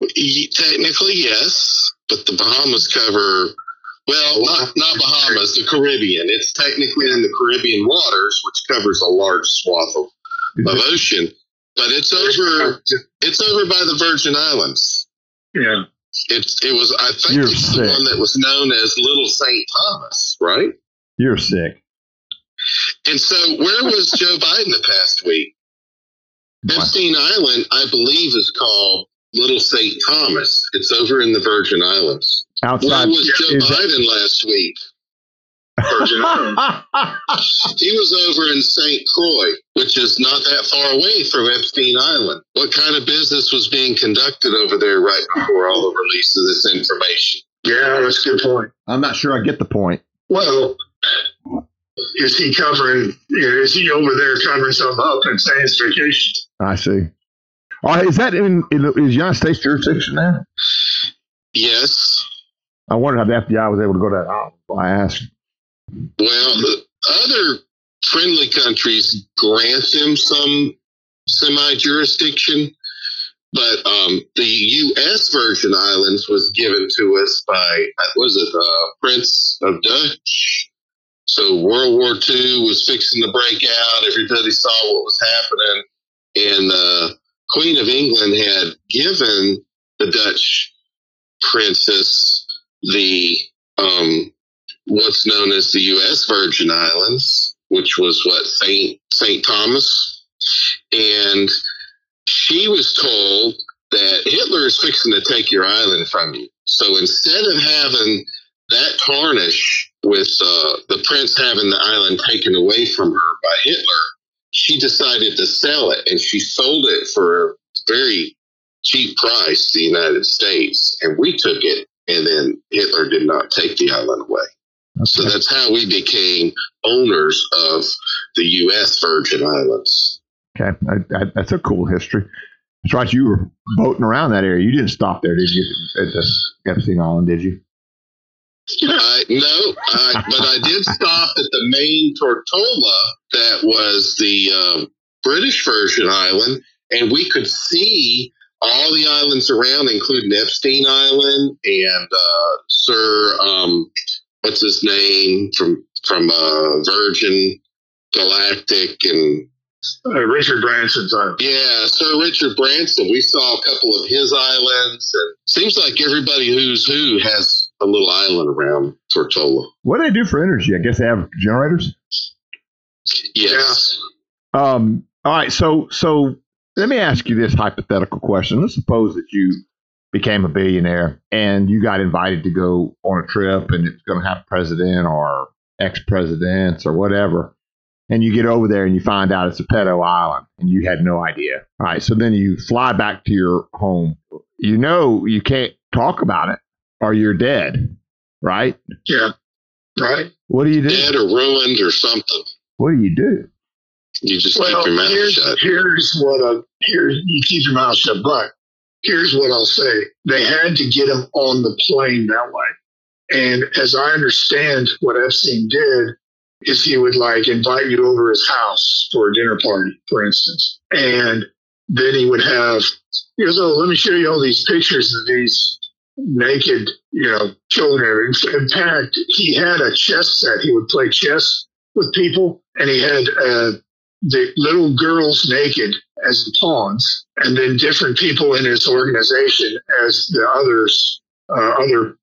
Technically, yes, but the Bahamas cover. Well, not not Bahamas, the Caribbean. It's technically in the Caribbean waters, which covers a large swath of, of mm-hmm. ocean. But it's over. It's over by the Virgin Islands. Yeah, It's it was. I think You're it's sick. the one that was known as Little Saint Thomas, right? You're sick. And so, where was Joe Biden the past week? Epstein Island, I believe, is called Little St. Thomas. It's over in the Virgin Islands. Where was Joe is that- Biden last week? He was over in St. Croix, which is not that far away from Epstein Island. What kind of business was being conducted over there right before all the release of this information? Yeah, that's a good point. I'm not sure I get the point. Well, is he covering? Is he over there covering something up and saying it's vacation? I see. All right, is that in, in is United States jurisdiction now? Yes. I wondered how the FBI was able to go to that. I asked. Well, other friendly countries grant them some semi jurisdiction, but um, the U.S. Virgin Islands was given to us by, was it, uh, Prince of Dutch? So World War II was fixing to break out. Everybody saw what was happening. And uh, Queen of England had given the Dutch princess the um, what's known as the U.S. Virgin Islands, which was what Saint Saint Thomas, and she was told that Hitler is fixing to take your island from you. So instead of having that tarnish with uh, the prince having the island taken away from her by Hitler, she decided to sell it, and she sold it for a very cheap price to the United States, and we took it, and then Hitler did not take the island away. So that's how we became owners of the U.S. Virgin Islands. Okay, I, I, that's a cool history. That's right. You were boating around that area. You didn't stop there, did you? At the Epstein Island, did you? I, no, I, but I did stop at the main Tortola that was the uh, British Virgin Island, and we could see all the islands around, including Epstein Island and uh, Sir, um, what's his name from from uh, Virgin Galactic and Uh, Richard Branson's island. yeah, Sir Richard Branson. We saw a couple of his islands, and seems like everybody who's who has a little island around Tortola. What do they do for energy? I guess they have generators. Yes. Um, all right, so so let me ask you this hypothetical question. Let's suppose that you became a billionaire and you got invited to go on a trip and it's going to have president or ex presidents or whatever. And you get over there and you find out it's a pedo island and you had no idea. All right, so then you fly back to your home. You know you can't talk about it or you're dead, right? Yeah, right. What do you do? Dead or ruined or something. What do you do? You just Well, keep your mouth here's, shut. here's what I, here's you keep your mouth shut. But here's what I'll say: they had to get him on the plane that way. And as I understand, what Epstein did is he would like invite you over his house for a dinner party, for instance, and then he would have he goes, "Oh, let me show you all these pictures of these naked, you know, children." In fact, he had a chess set. He would play chess with people, and he had uh, the little girls naked as the pawns, and then different people in his organization as the others, uh, other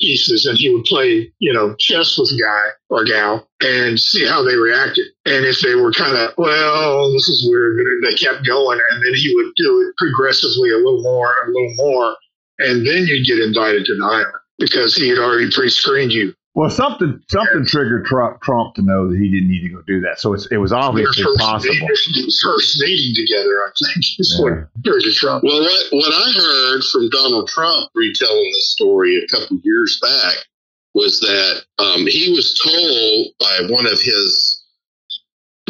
pieces, and he would play, you know, chess with a guy or gal and see how they reacted. And if they were kind of, well, this is weird, they kept going, and then he would do it progressively a little more, a little more, and then you'd get invited to the island because he had already pre-screened you. Well, something something triggered Trump, Trump to know that he didn't need to go do that. So it's, it was Their obviously first, possible. meeting, first meeting together, I think, is Yeah. what triggered Trump. Well, what, what I heard from Donald Trump retelling this story a couple years back was that um, he was told by one of his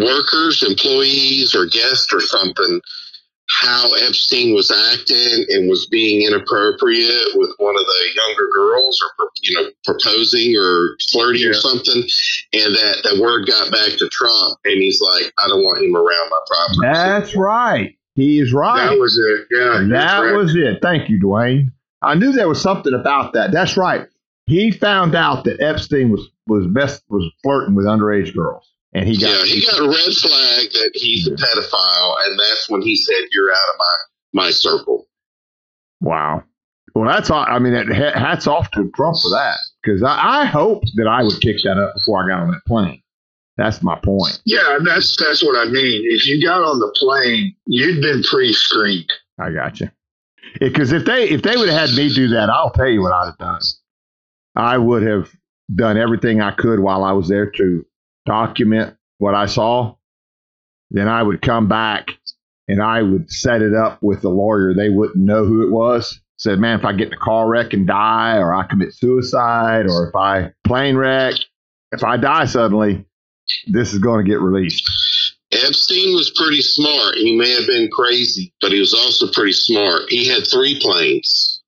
workers, employees, or guests or something how Epstein was acting and was being inappropriate with one of the younger girls or, you know, proposing or flirting or something. And that the word got back to Trump and he's like, I don't want him around my property. That's right. He's right. That was it. Yeah, That was it. Thank you, Dwayne. I knew there was something about that. That's right. He found out that Epstein was was best was flirting with underage girls, and he got yeah, he got a red flag that he's a pedophile, and that's when he said, "You're out of my my circle." wow. Well, that's all. I mean, hats off to Trump for that because I, I hoped that I would kick that up before I got on that plane. That's my point. Yeah, and that's that's what I mean. If you got on the plane, you'd been pre-screened. I got you. Because if they if they would have had me do that, I'll tell you what I'd have done. I would have done everything I could while I was there to document what I saw, then I would come back and I would set it up with the lawyer. They wouldn't know who it was. Said, man, if I get in a car wreck and die, or I commit suicide, or if I plane wreck, if I die suddenly, this is going to get released. Epstein was pretty smart. He may have been crazy, but he was also pretty smart. He had three planes.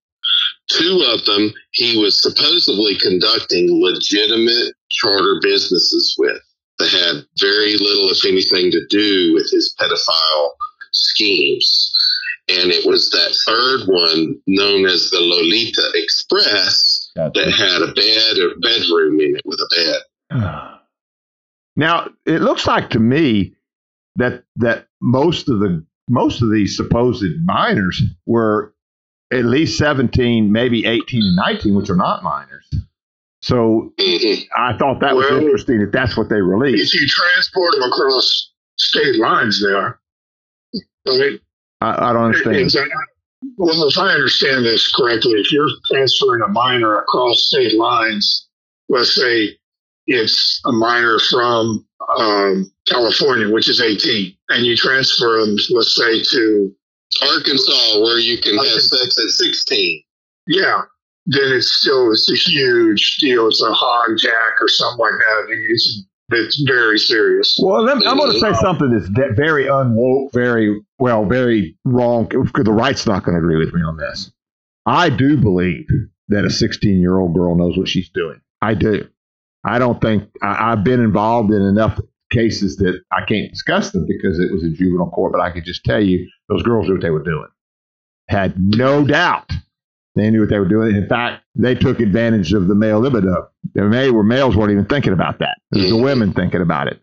Two of them he was supposedly conducting legitimate charter businesses with that had very little, if anything, to do with his pedophile schemes. And it was that third one known as the Lolita Express that had a bed, or bedroom in it with a bed. Now it looks like to me that that most of the most of these supposed minors were at least 17, maybe 18 and 19, which are not minors. So Mhm. I thought that was interesting that that's what they released. If you transport them across state lines, they are. Right? I, I don't understand. Exactly. Well, if I understand this correctly, if you're transferring a minor across state lines, let's say it's a minor from um, California, which is 18, and you transfer them, let's say to, Arkansas, where you can have sex at 16. yeah, then it's still it's a huge deal. It's a hog jack or something like that. It's, it's very serious. Well, let me, I'm going to say something that's de- very unwoke, very well, very wrong. The right's not going to agree with me on this. I do believe that a 16 year old girl knows what she's doing. I do. I don't think I, I've been involved in enough cases that I can't discuss them because it was in juvenile court. But I could just tell you those girls knew what they were doing. Had no doubt they knew what they were doing. In fact, they took advantage of the male libido. The male, where males weren't even thinking about that. It was the women thinking about it.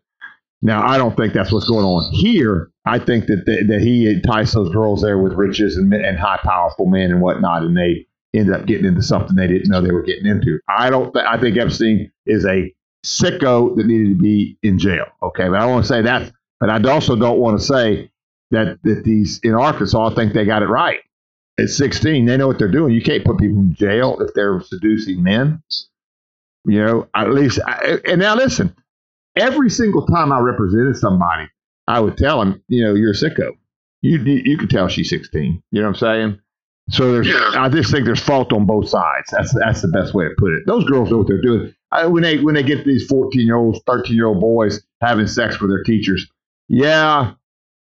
Now, I don't think that's what's going on here. I think that that, that he enticed those girls there with riches and, and high, powerful men and whatnot, and they ended up getting into something they didn't know they were getting into. I don't. Th- I think Epstein is a sicko that needed to be in jail. Okay, but I want to say that. But I also don't want to say that that these in Arkansas think they got it right. At 16, they know what they're doing. You can't put people in jail if they're seducing men. You know, at least. I, and now listen, every single time I represented somebody, I would tell them, you know, you're a sicko. You you could tell she's 16. You know what I'm saying? So there's, I just think there's fault on both sides. That's that's the best way to put it. Those girls know what they're doing. I, when they when they get these 14 year olds, 13 year old boys having sex with their teachers, yeah,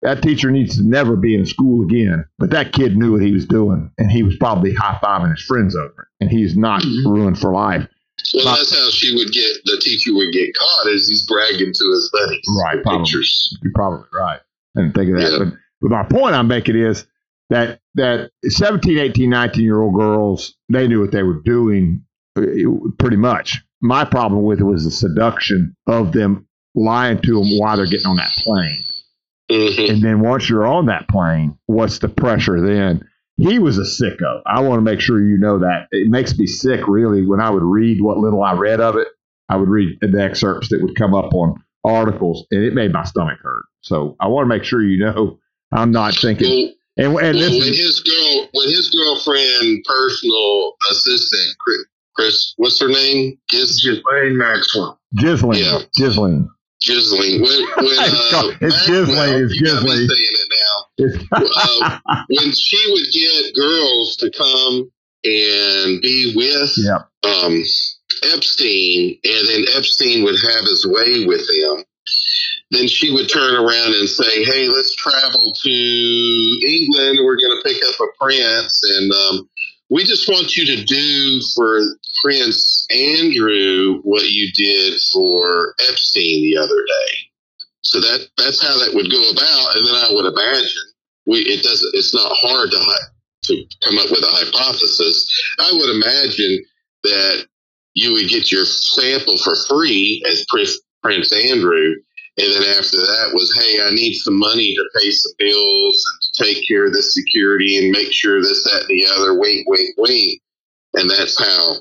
that teacher needs to never be in school again. But that kid knew what he was doing, and he was probably high fiving his friends over it, and he's not Mhm. ruined for life. Well, Not- that's how she would get, the teacher would get caught as he's bragging to his buddies. Right, probably. Pictures. You're probably right. I didn't think of that. Yeah. But, but my point I'm making is that that 17, 18, 19 year old girls, they knew what they were doing uh, pretty much. My problem with it was the seduction of them lying to them while they're getting on that plane. Hmm And then once you're on that plane, what's the pressure then? He was a sicko. I want to make sure you know that. It makes me sick, really, when I would read what little I read of it. I would read the excerpts that would come up on articles, and it made my stomach hurt. So I want to make sure you know I'm not thinking. Well, And, and well, this when is, his girl, when his girlfriend, personal assistant, Chris, Chris what's her name? Giz, Just Maxwell. Ghislaine. Yeah. Ghislaine. Ghislaine. When, when, uh, It's Ghislaine, it's you got me Ghislaine. saying it now. Uh, when she would get girls to come and be with yeah. um, Epstein, and then Epstein would have his way with them, then she would turn around and say, "Hey, let's travel to England. We're going to pick up a prince, and um, we just want you to do for Prince Andrew what you did for Epstein the other day." So that that's how that would go about, and then I would imagine we it doesn't. It's not hard to to come up with a hypothesis. I would imagine that you would get your sample for free as Prince, Prince Andrew. And then after that was, hey, I need some money to pay some bills and take care of the security and make sure this, that, and the other. Wink, wink, wink. And that's how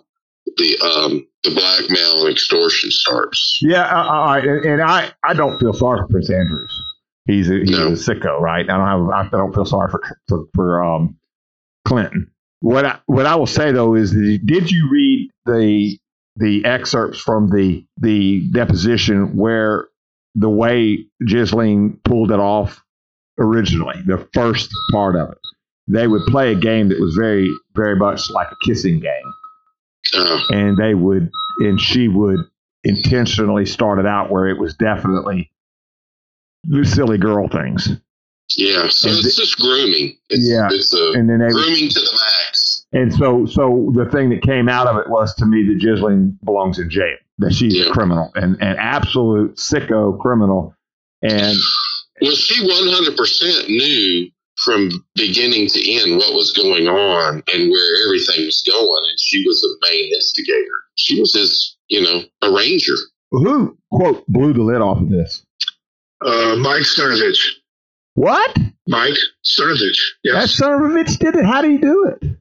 the um, the blackmail and extortion starts. Yeah, I, I, and I, I don't feel sorry for Prince Andrews. He's a, he's No. a sicko, right? I don't have, I don't feel sorry for for, for um, Clinton. What I, what I will say though is, the, did you read the the excerpts from the the deposition where the way Ghislaine pulled it off originally, the first part of it. They would play a game that was very, very much like a kissing game. Uh, And they would, and she would intentionally start it out where it was definitely the silly girl things. yeah. So And it's just grooming. It's, Yeah. It's And then they would, grooming to the max. and so, so the thing that came out of it was to me that Ghislaine belongs in jail, that she's Yeah. a criminal, and an absolute sicko criminal. And Well, she 100% knew from beginning to end what was going on and where everything was going, and she was the main instigator. She was his, you know, arranger. who, quote, blew the lid off of this? Uh, Mike Cernovich. What? Mike Cernovich. Yes. son of a bitch did it. How did he do it?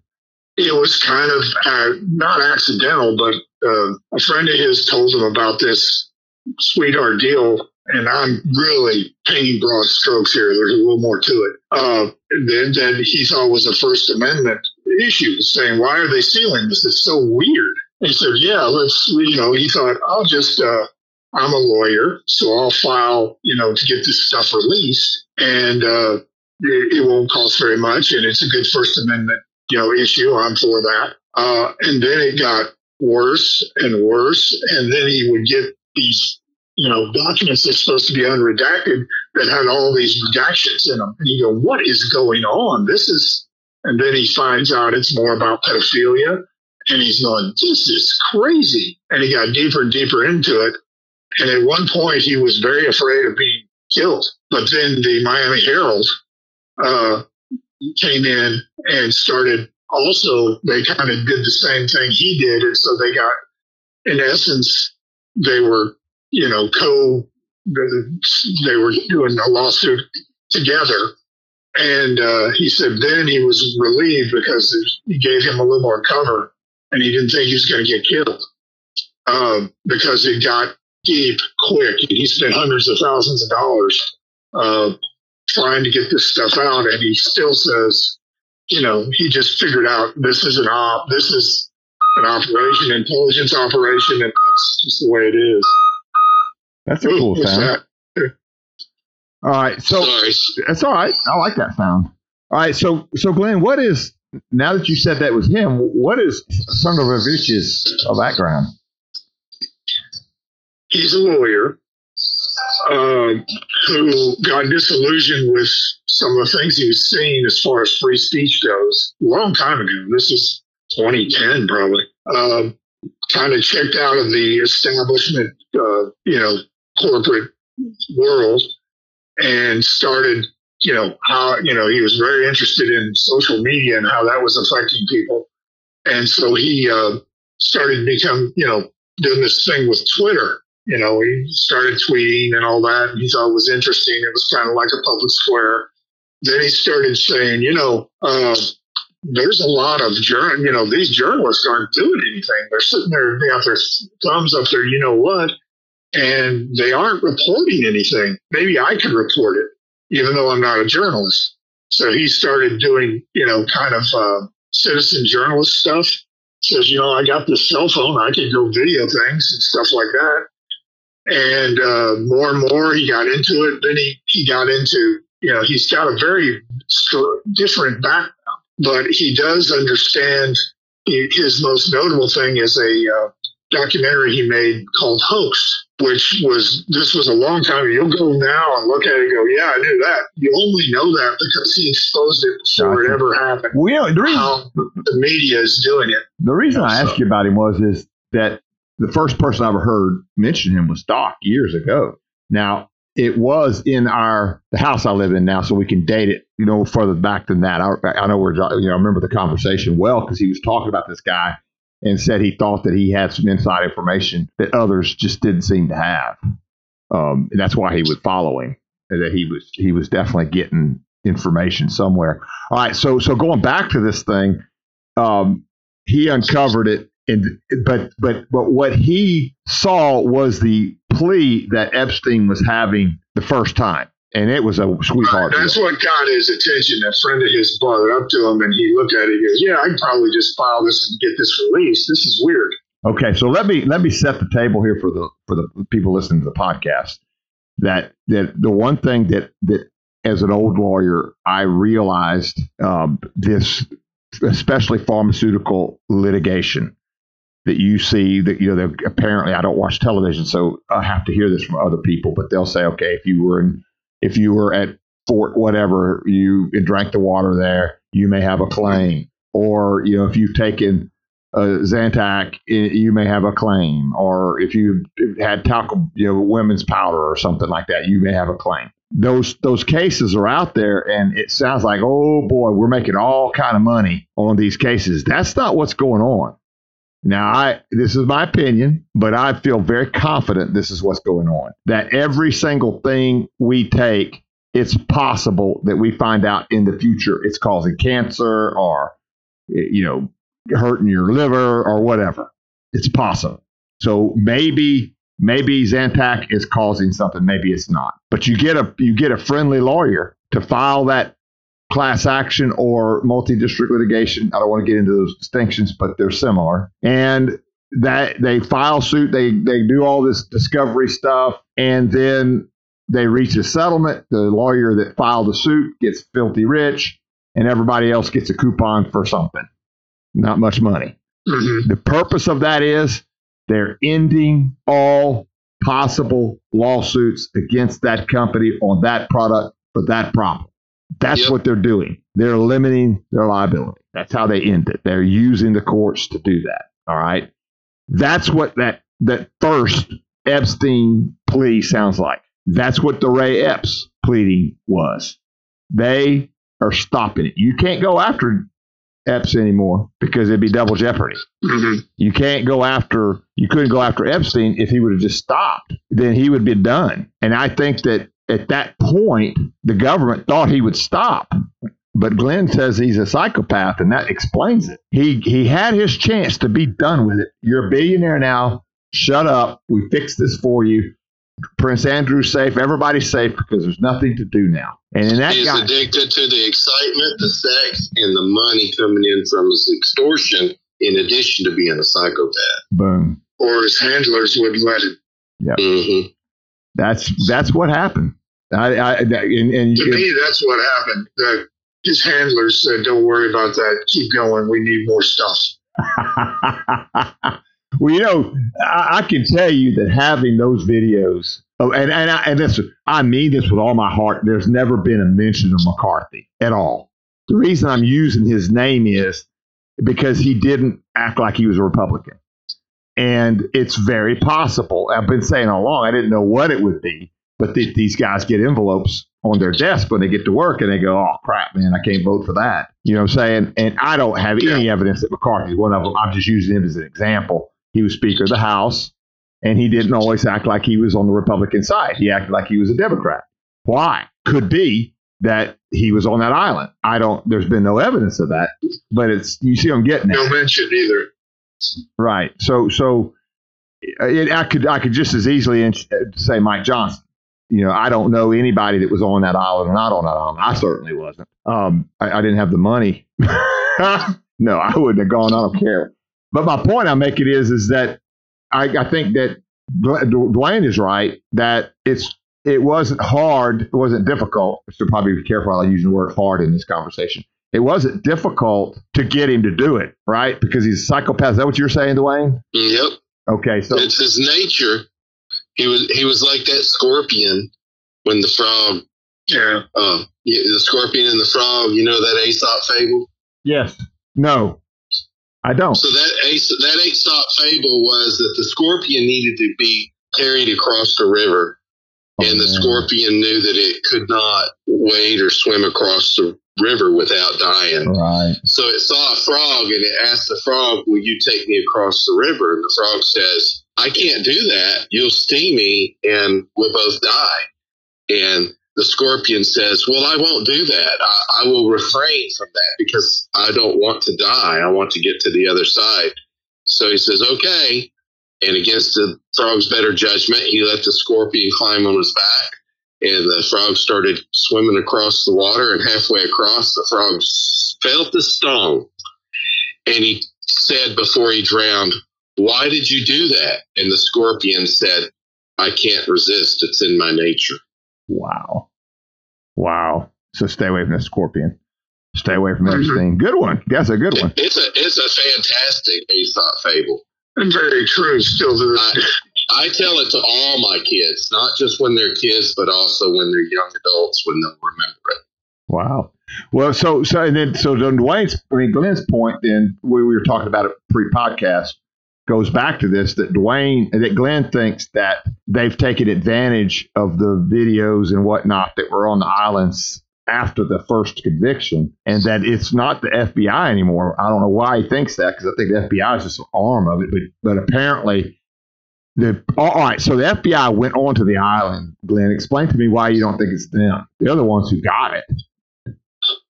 it was kind of uh, not accidental, but uh, a friend of his told him about this sweetheart deal. And I'm really painting broad strokes here. There's a little more to it. Uh, then he thought was a First Amendment issue, saying, "Why are they sealing this? It's so weird." He said, "Yeah, let's." You know, he thought, "I'll just." Uh, I'm a lawyer, so I'll file, you know, to get this stuff released, and uh, it, it won't cost very much, and it's a good First Amendment you know, issue. I'm for that. Uh, and then it got worse and worse. And then he would get these, you know, documents that's supposed to be unredacted that had all these redactions in them. And you go, what is going on? This is, and then he finds out it's more about pedophilia. And he's going, this is crazy. And he got deeper and deeper into it. And at one point, he was very afraid of being killed. But then the Miami Herald, uh, came in and started also they kind of did the same thing he did and so they got in essence they were you know co they were doing a lawsuit together. And uh, he said then he was relieved because he gave him a little more cover and he didn't think he was going to get killed um, because it got deep quick. He spent hundreds of thousands of dollars uh, trying to get this stuff out, and he still says, you know, he just figured out this is an op, this is an operation, intelligence operation, and that's just the way it is. That's a cool What's sound. that? All right, so Sorry. that's all right. I like that sound. All right, so so Glenn, what is now that you said that was him? What is Cernovich's background? He's a lawyer um, who got disillusioned with some of the things he was seeing as far as free speech goes a long time ago. This is 2010, probably. Um, kind of checked out of the establishment, uh, you know, corporate world and started, you know, how, you know, he was very interested in social media and how that was affecting people. And so he uh, started become, you know, doing this thing with Twitter. You know, he started tweeting and all that, and he thought it was interesting. It was kind of like a public square. Then he started saying, you know, uh, there's a lot of journal, you know, these journalists aren't doing anything. They're sitting there, they got their thumbs up there, you know what, and they aren't reporting anything. Maybe I could report it, even though I'm not a journalist. So he started doing, you know, kind of uh, citizen journalist stuff. Says, you know, I got this cell phone, I can go video things and stuff like that. And uh, more and more he got into it. Then he, he got into, you know, he's got a very str- different background, but he does understand. He, his most notable thing is a uh, documentary he made called Hoaxed, which was this was a long time. ago. You'll go now and look at it and go, yeah, I knew that. You only know that because he exposed it before it Gotcha. ever happened. Well, you know, the reason, How the media is doing it. the reason Yeah, I so- asked you about him was is that the first person I ever heard mention him was Doc years ago. Now it was in our the house I live in now, so we can date it, you know, further back than that. I, I know where you know I remember the conversation well because he was talking about this guy and said he thought that he had some inside information that others just didn't seem to have, um, and that's why he would follow him. And that he was he was definitely getting information somewhere. All right, so so going back to this thing, um, he uncovered it, and but but but what he saw was the plea that Epstein was having the first time, and it was a sweetheart. That's deal. what got his attention. A friend of his brought it up to him, and he looked at it. He goes, "Yeah, I can probably just file this and get this released. This is weird." Okay, so let me let me set the table here for the for the people listening to the podcast. That that the one thing that that as an old lawyer I realized um, this, especially pharmaceutical litigation, that you see that you know that apparently I don't watch television, so I have to hear this from other people. But they'll say, okay, if you were in if you were at Fort whatever you drank the water there, you may have a claim. Or you know if you've taken uh, Zantac, you may have a claim, or if you had talcum, you know, women's powder or something like that, you may have a claim. Those those cases are out there, and it sounds like, oh boy, we're making all kind of money on these cases. That's not what's going on. Now, I this is my opinion, but I feel very confident this is what's going on. That every single thing we take, it's possible that we find out in the future it's causing cancer or eh, you know hurting your liver or whatever. It's possible. So maybe maybe Zantac is causing something, maybe it's not. But you get a you get a friendly lawyer to file that class action or multi-district litigation. I don't want to get into those distinctions, but they're similar. And that they file suit, they they do all this discovery stuff, and then they reach a settlement. The lawyer that filed the suit gets filthy rich, and everybody else gets a coupon for something not much money. Mm-hmm. The purpose of that is they're ending all possible lawsuits against that company on that product for that problem. That's yep. what they're doing. They're limiting their liability. That's how they end it. They're using the courts to do that. All right. That's what that that first Epstein plea sounds like. That's what the Ray Epps pleading was. They are stopping it. You can't go after Epps anymore because it'd be double jeopardy. Mm-hmm. You can't go after, you couldn't go after Epstein if he would have just stopped. Then he would be done. And I think that at that point, the government thought he would stop. But Glenn says he's a psychopath, and that explains it. He he had his chance to be done with it. You're a billionaire now. Shut up. We fixed this for you. Prince Andrew's safe. Everybody's safe because there's nothing to do now. And in that he's guy, addicted to the excitement, the sex, and the money coming in from his extortion. In addition to being a psychopath, boom. Or his handlers wouldn't let him. Yeah, mm-hmm. That's that's what happened. I, I and, and to me, that's what happened. That his handlers said, "Don't worry about that. Keep going. We need more stuff." Well, you know, I, I, can tell you that having those videos, oh, and and I, and this, I mean this with all my heart. There's never been a mention of McCarthy at all. The reason I'm using his name is because he didn't act like he was a Republican, and it's very possible. I've been saying all along. I didn't know what it would be, but th- these guys get envelopes on their desk when they get to work and they go, oh, crap, man, I can't vote for that. You know what I'm saying? And I don't have any evidence that McCarthy's one of them. I'm just using him as an example. He was Speaker of the House, and he didn't always act like he was on the Republican side. He acted like he was a Democrat. Why? Could be that he was on that island. I don't. There's been no evidence of that, but it's you see, I'm getting no mention either. Right. So so it, I could I could just as easily say Mike Johnson. You know, I don't know anybody that was on that island or not on that island. I certainly wasn't. Um, I, I didn't have the money. no, I wouldn't have gone. I don't care. But my point I make it is is that I, I think that Dwayne is right that it's it wasn't hard, it wasn't difficult. I should probably be careful I use the word hard in this conversation. It wasn't difficult to get him to do it, right? Because he's a psychopath. Is that what you're saying, Dwayne? Yep. Okay, so it's his nature. He was he was like that scorpion when the frog. Yeah. Uh, the scorpion and the frog. You know that Aesop fable? Yes. No. I don't. So that Aesop, that Aesop fable was that the scorpion needed to be carried across the river, oh, and the man. scorpion knew that it could not wade or swim across the river without dying. Right. So it saw a frog and it asked the frog, "Will you take me across the river?" And the frog says, "I can't do that. You'll sting me, and we'll both die." And the scorpion says, Well, I won't do that. I, I, will refrain from that because I don't want to die. I want to get to the other side. So he says, Okay. And against the frog's better judgment, he let the scorpion climb on his back. And the frog started swimming across the water. And halfway across, the frog felt the stung. And he said before he drowned, Why did you do that? And the scorpion said, I can't resist. It's in my nature. Wow. Wow. So stay away from the scorpion. Stay away from mm-hmm. everything. Good one. That's a good one. It's a it's a fantastic Aesop fable. And very true still to this day. I tell it to all my kids, not just when they're kids, but also when they're young adults when they'll remember it. Wow. Well, so so and then so then Dwayne's I mean Glenn's point then we, we were talking about it pre-podcast goes back to this that Dwayne that Glenn thinks that they've taken advantage of the videos and whatnot that were on the islands after the first conviction and that it's not the FBI anymore. I don't know why he thinks that because I think the FBI is just an arm of it, but but apparently the all right. So the FBI went onto the island. Glenn, explain to me why you don't think it's them. They're the ones who got it.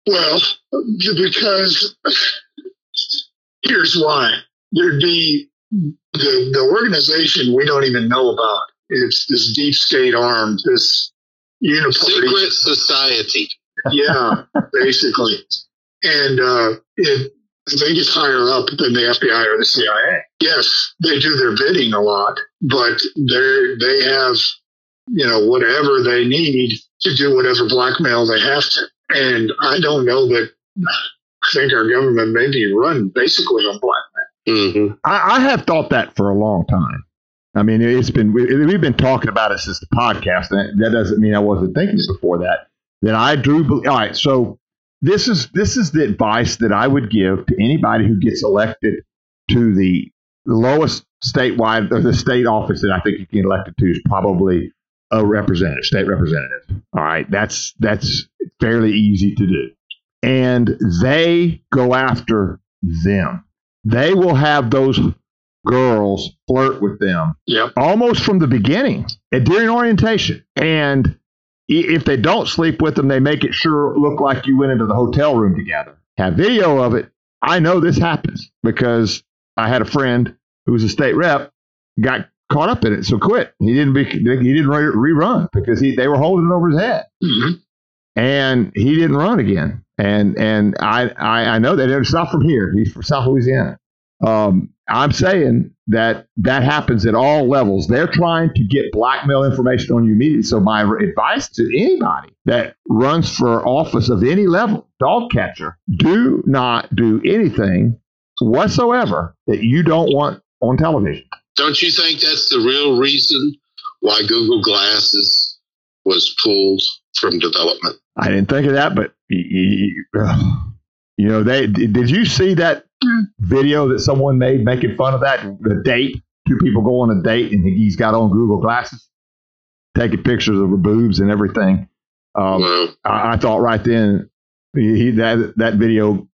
Well, because here's why. There'd be the, the organization we don't even know about. It's this deep state arm, this uniparty. Secret society. Yeah, basically. And uh, it, I think it's higher up than the FBI or the CIA. Yes, they do their bidding a lot, but they they have, you know, whatever they need to do whatever blackmail they have to. And I don't know that. I think our government may be run basically on blackmail. Mm-hmm. I, I have thought that for a long time. I mean, it's been we, we've been talking about it since the podcast, and that doesn't mean I wasn't thinking it before that. That I do. believe All right, so this is this is the advice that I would give to anybody who gets elected to the lowest statewide or the state office that I think you can get elected to is probably a representative, state representative. All right, that's that's fairly easy to do, and they go after them. They will have those girls flirt with them Yep. almost from the beginning and during orientation. And if they don't sleep with them, they make it sure look like you went into the hotel room together. Have video of it. I know this happens because I had a friend who was a state rep got caught up in it, so quit. He didn't be, he didn't rerun because he they were holding it over his head Mhm. and he didn't run again. And and I I, I know that it's not from here. He's from South Louisiana. Um, I'm saying that that happens at all levels. They're trying to get blackmail information on you immediately. So my advice to anybody that runs for office of any level, dog catcher, do not do anything whatsoever that you don't want on television. Don't you think that's the real reason why Google Glasses was pulled from development? I didn't think of that, but you know, they did you see that video that someone made making fun of that the date? Two people go on a date and he's got on Google glasses, taking pictures of her boobs and everything. Um, I, I thought right then he, that that video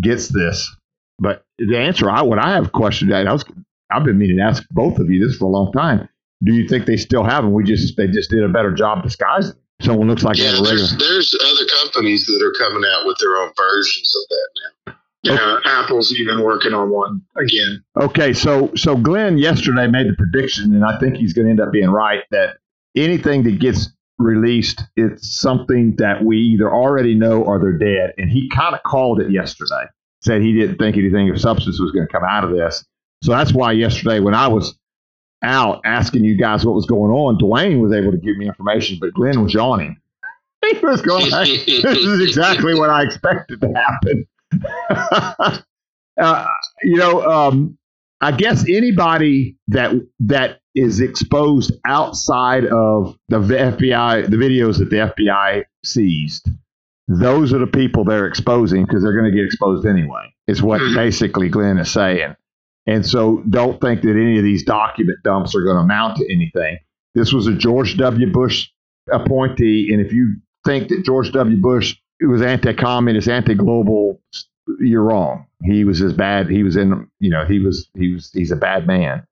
gets this, but the answer I what I have questioned that I was I've been meaning to ask both of you this for a long time. Do you think they still have them? We just they just did a better job disguising. Someone looks like yeah, a regular. there's, there's other companies that are coming out with their own versions of that now. Yeah, Apple's even working on one again. Okay, so so Glenn yesterday made the prediction, and I think he's going to end up being right that anything that gets released, it's something that we either already know or they're dead. And he kind of called it yesterday. Said he didn't think anything of substance was going to come out of this. So that's why yesterday when I was out asking you guys what was going on, Dwayne was able to give me information, but Glenn was yawning. He was going this is exactly what I expected to happen. uh, you know, um, I guess anybody that that is exposed outside of the FBI, the videos that the FBI seized, those are the people they're exposing because they're going to get exposed anyway. Is what Mhm. basically Glenn is saying. And so, don't think that any of these document dumps are going to amount to anything. This was a George W. Bush appointee, and if you think that George W. Bush was anti-communist, anti-global, you're wrong. He was as bad. He was in. You know, he was. He was. He's a bad man.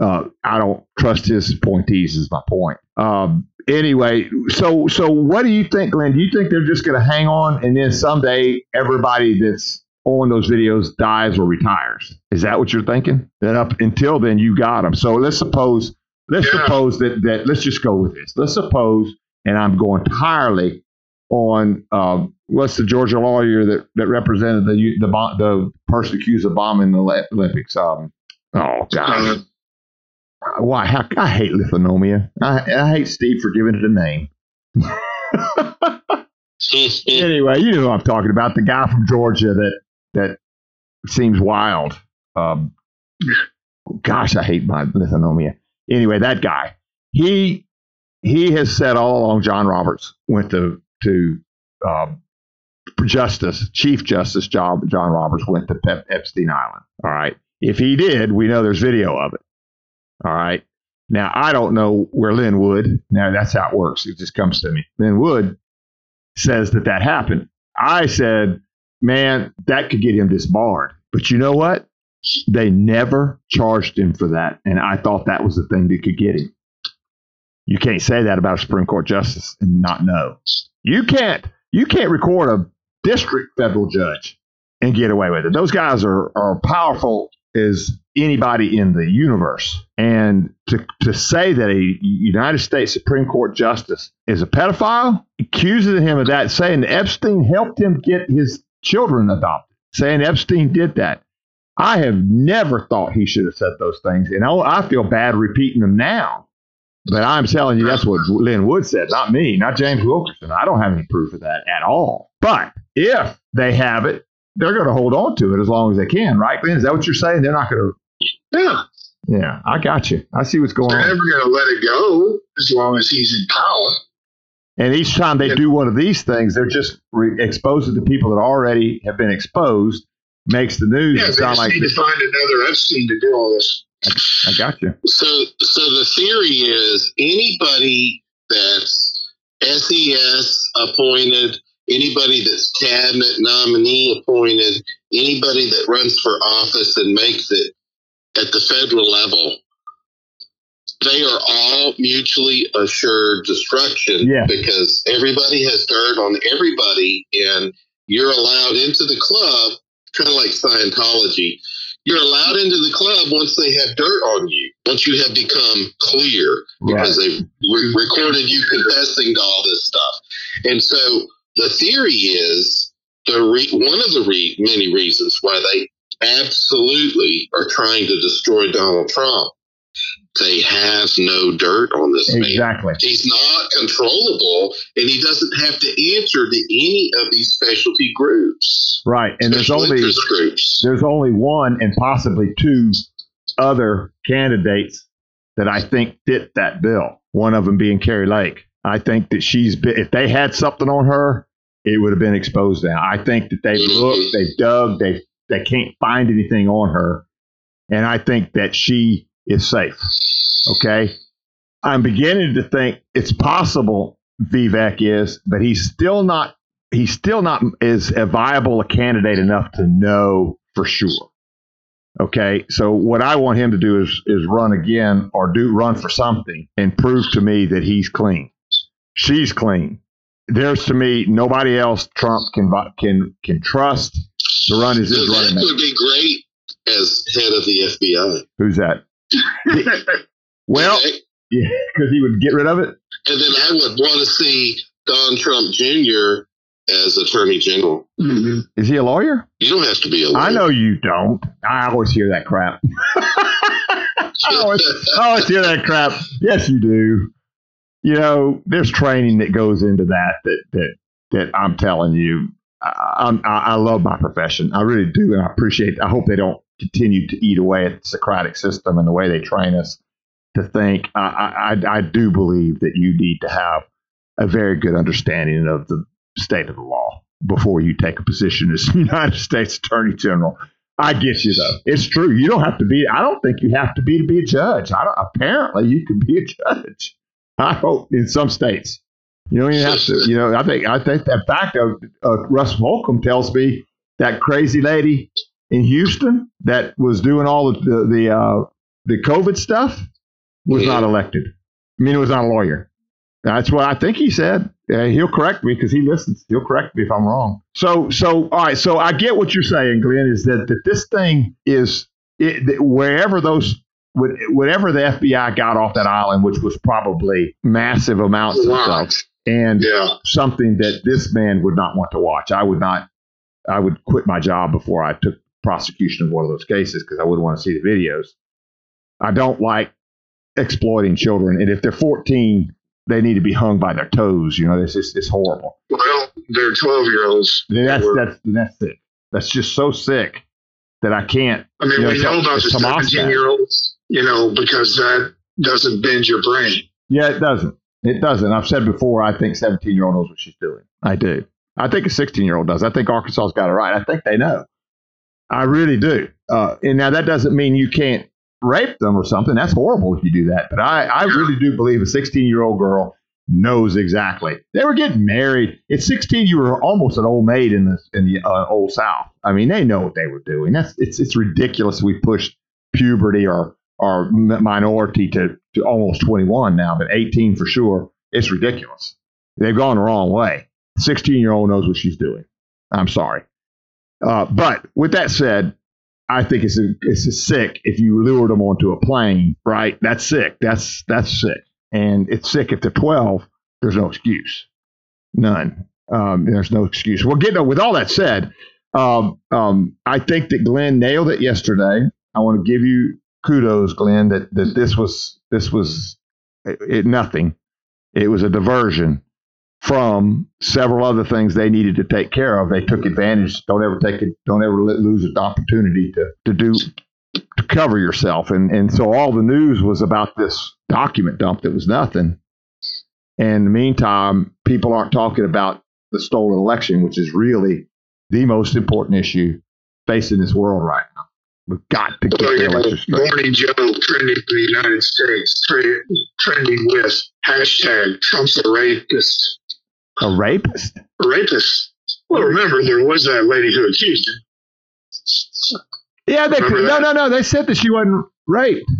Uh, I don't trust his appointees. Is my point. Um, anyway, so so what do you think, Glenn? Do you think they're just going to hang on, and then someday everybody that's on those videos dies or retires? Is that what you're thinking? That up until then you got them. So let's suppose. Let's Yeah. suppose that that. Let's just go with this. Let's suppose, and I'm going entirely on um, what's the Georgia lawyer that, that represented the the the person accused of bombing the Olympics. Um, Oh God. Uh, Why? How, I hate lithonomia. I, I hate Steve for giving it a name. anyway, you know what I'm talking about. The guy from Georgia that that seems wild. Um, gosh, I hate my lithonomia. Anyway, that guy. He he has said all along. John Roberts went to to um, Justice Chief Justice John John Roberts went to Pep Epstein Island. All right. If he did, we know there's video of it. All right. Now I don't know where Lin Wood. Now that's how it works. It just comes to me. Lin Wood says that that happened. I said, man, that could get him disbarred. But you know what? They never charged him for that, and I thought that was the thing that could get him. You can't say that about a Supreme Court justice and not know. You can't. You can't record a district federal judge and get away with it. Those guys are are powerful as anybody in the universe. And to, to say that a United States Supreme Court justice is a pedophile, accusing him of that, saying Epstein helped him get his children adopted, saying Epstein did that. I have never thought he should have said those things. And I, I feel bad repeating them now. But I'm telling you, that's what Lin Wood said, not me, not James Wilkerson. I don't have any proof of that at all. But if they have it, they're going to hold on to it as long as they can, right, Glenn? Is that what you're saying? They're not going to. yeah, Yeah, I got you. I see what's going on. they're never going to let it go as long as he's in power. And each time they do one of these things, they're just re- exposing the people that already have been exposed. Makes the news Yeah, they just like need to find another Epstein to do all this. I got you. So, so the theory is anybody that's SES appointed, anybody that's cabinet nominee appointed, anybody that runs for office and makes it at the federal level, they are all mutually assured destruction Yeah. because everybody has dirt on everybody, and you're allowed into the club, kind of like Scientology you're allowed into the club once they have dirt on you, once you have become clear, Right. because they re- recorded you confessing to all this stuff. And so the theory is the re- one of the re- many reasons why they absolutely are trying to destroy Donald Trump. They have no dirt on this man. Exactly. He's not controllable, and he doesn't have to answer to any of these specialty groups. Right. And there's only groups. there's only one and possibly two other candidates that I think fit that bill. One of them being Kari Lake. I think that she's been, if they had something on her, it would have been exposed now. I think that they've mm-hmm. looked, they've dug, they they can't find anything on her, and I think that she is safe. Okay, I'm beginning to think it's possible Vivek is, but he's still not. He's still not as a viable a candidate enough to know for sure. Okay, so what I want him to do is is run again or do run for something and prove to me that he's clean. She's clean. There's to me nobody else Trump can can can trust to run as his So running that would be great as head of the FBI. Who's that? Well, Okay? yeah, because he would get rid of it. and then I would want to see Don Trump Jr. as Attorney General. Mhm. Is he a lawyer? You don't have to be a lawyer. I know you don't. I always hear that crap. I always, I always hear that crap. Yes, you do. You know, there's training that goes into that. That that that I'm telling you, I, I'm, I, I love my profession. I really do, and I appreciate. I hope they don't continue to eat away at the Socratic system and the way they train us to think. I, I, I- do believe that you need to have a very good understanding of the state of the law before you take a position as United States Attorney General. I get you though. It's true. You don't have to be. I don't think you have to be to be a judge. I don't, apparently, you can be a judge. I hope in some states. You don't even have to. You know, I think. I think. In fact, uh, uh, Russ Holcomb tells me that crazy lady in Houston that was doing all the the the, uh, the COVID stuff was Yeah. not elected. I mean, it was not a lawyer. That's what I think he said. Uh, he'll correct me because he listens. He'll correct me if I'm wrong. So, so all right. So I get what you're saying, Glenn. Is that that this thing is it, wherever those whatever the FBI got off that island, which was probably massive amounts of stuff, and Yeah. something that this man would not want to watch. I would not. I would quit my job before I took prosecution of one of those cases because I wouldn't want to see the videos. I don't like exploiting children. And if they're 14, they need to be hung by their toes. You know, it's just, it's horrible. Well, they're 12 year olds. That's, that's, that's sick. That's just so sick that I can't. I mean, you know, we know about the 17 year olds, you know, because that doesn't bend your brain. Yeah, it doesn't. It doesn't. I've said before, I think 17 year old knows what she's doing. I do. I think a 16 year old does. I think Arkansas's got it right. I think they know. I really do. Uh, and now that doesn't mean you can't rape them or something. That's horrible if you do that. But I, I really do believe a 16 year old girl knows exactly. They were getting married. At 16, you were almost an old maid in the in the uh, old South. I mean, they know what they were doing. That's it's it's ridiculous. We pushed puberty or or minority to, to almost 21 now, but 18 for sure. It's ridiculous. They've gone the wrong way. 16 year old knows what she's doing. I'm sorry. Uh, but with that said, I think it's a, it's a sick if you lure them onto a plane, right? That's sick. That's that's sick, and it's sick if they're 12. There's no excuse, none. Um, there's no excuse. Well, getting with all that said, um, um, I think that Glenn nailed it yesterday. I want to give you kudos, Glenn, that, that this was this was it, it, nothing. It was a diversion from several other things they needed to take care of. They took advantage. Don't ever take it. Don't ever lose an opportunity to to do to cover yourself. And and so all the news was about this document dump that was nothing. And in the meantime, people aren't talking about the stolen election, which is really the most important issue facing this world right now. We've got to get the election straight. Morning Joe trending in the United States, trending with hashtag Trump's a rapist. A rapist? A rapist. Well, remember, there was that lady who accused him. Yeah, they, no, no, no. They said that she wasn't raped.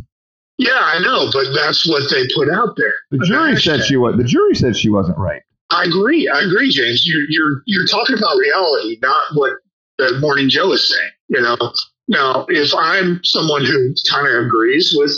Yeah, I know, but that's what they put out there. The jury said she was. The jury said she wasn't raped. I agree. I agree, James. You're you're you're talking about reality, not what the Morning Joe is saying. You know. Now, if I'm someone who kind of agrees with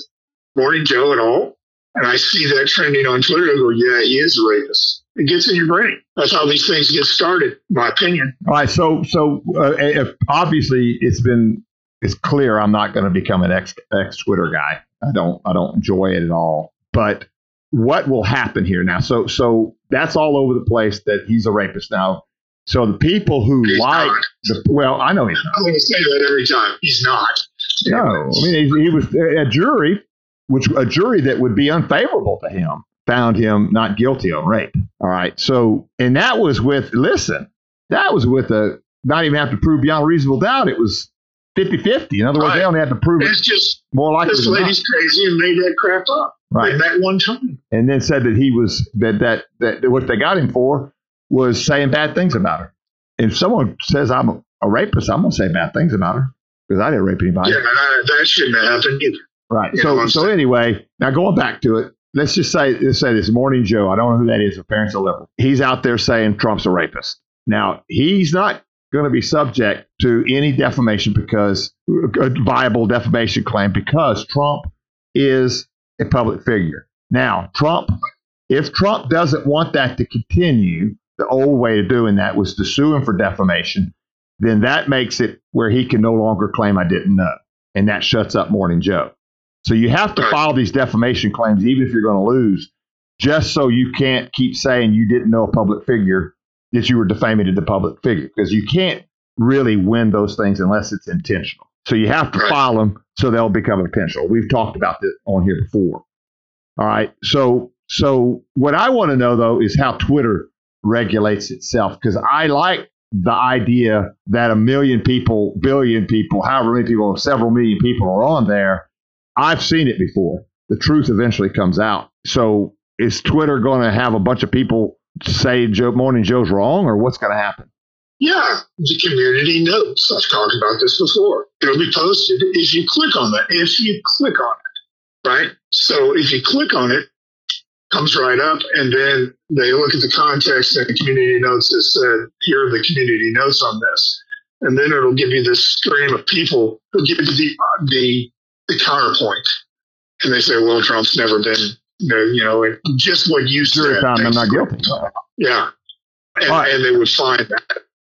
Morning Joe at all, and I see that trending on Twitter, I go, "Yeah, he is a rapist." It gets in your brain. That's how these things get started, my opinion. All right. So, so uh, if obviously it's been it's clear I'm not going to become an ex ex Twitter guy. I don't I don't enjoy it at all. But what will happen here now? So so that's all over the place that he's a rapist now. So the people who he's like the well, I know he's not. I'm going to say that every time. He's not. No, I mean he, he was a jury, which a jury that would be unfavorable to him found him not guilty on rape. All right. So and that was with listen, that was with a not even have to prove beyond reasonable doubt. It was 50-50. In other words, right. they only had to prove it's it just more likely. This lady's not. crazy and made that crap up. Right. Met one time. And then said that he was that that that what they got him for was saying bad things about her. If someone says I'm a, a rapist, I'm going to say bad things about her because I didn't rape anybody. Yeah, that shouldn't have happened either. Right. You so so anyway, now going back to it, let's just say let's say this Morning Joe. I don't know who that is. Apparently, a liberal. He's out there saying Trump's a rapist. Now he's not going to be subject to any defamation because a viable defamation claim because Trump is a public figure. Now Trump, if Trump doesn't want that to continue, the old way of doing that was to sue him for defamation, then that makes it where he can no longer claim I didn't know. And that shuts up Morning Joe. So you have to file these defamation claims, even if you're going to lose, just so you can't keep saying you didn't know a public figure that you were defaming the public figure, because you can't really win those things unless it's intentional. So you have to file them so they'll become intentional. We've talked about this on here before. All right. So so what I want to know though is how Twitter regulates itself because I like the idea that a million people, billion people, however many people, several million people are on there. I've seen it before. The truth eventually comes out. So is Twitter going to have a bunch of people say Joe Morning Joe's wrong, or what's going to happen? Yeah, the community notes. I've talked about this before. It'll be posted if you click on that. If you click on it, right? So if you click on it, comes right up, and then they look at the context and the community notes that said, here are the community notes on this. And then it'll give you this stream of people who give you the, the, the counterpoint. And they say, well, Trump's never been, you know, just what you said. Found I'm not guilty. Yeah. And, right. and they would find that.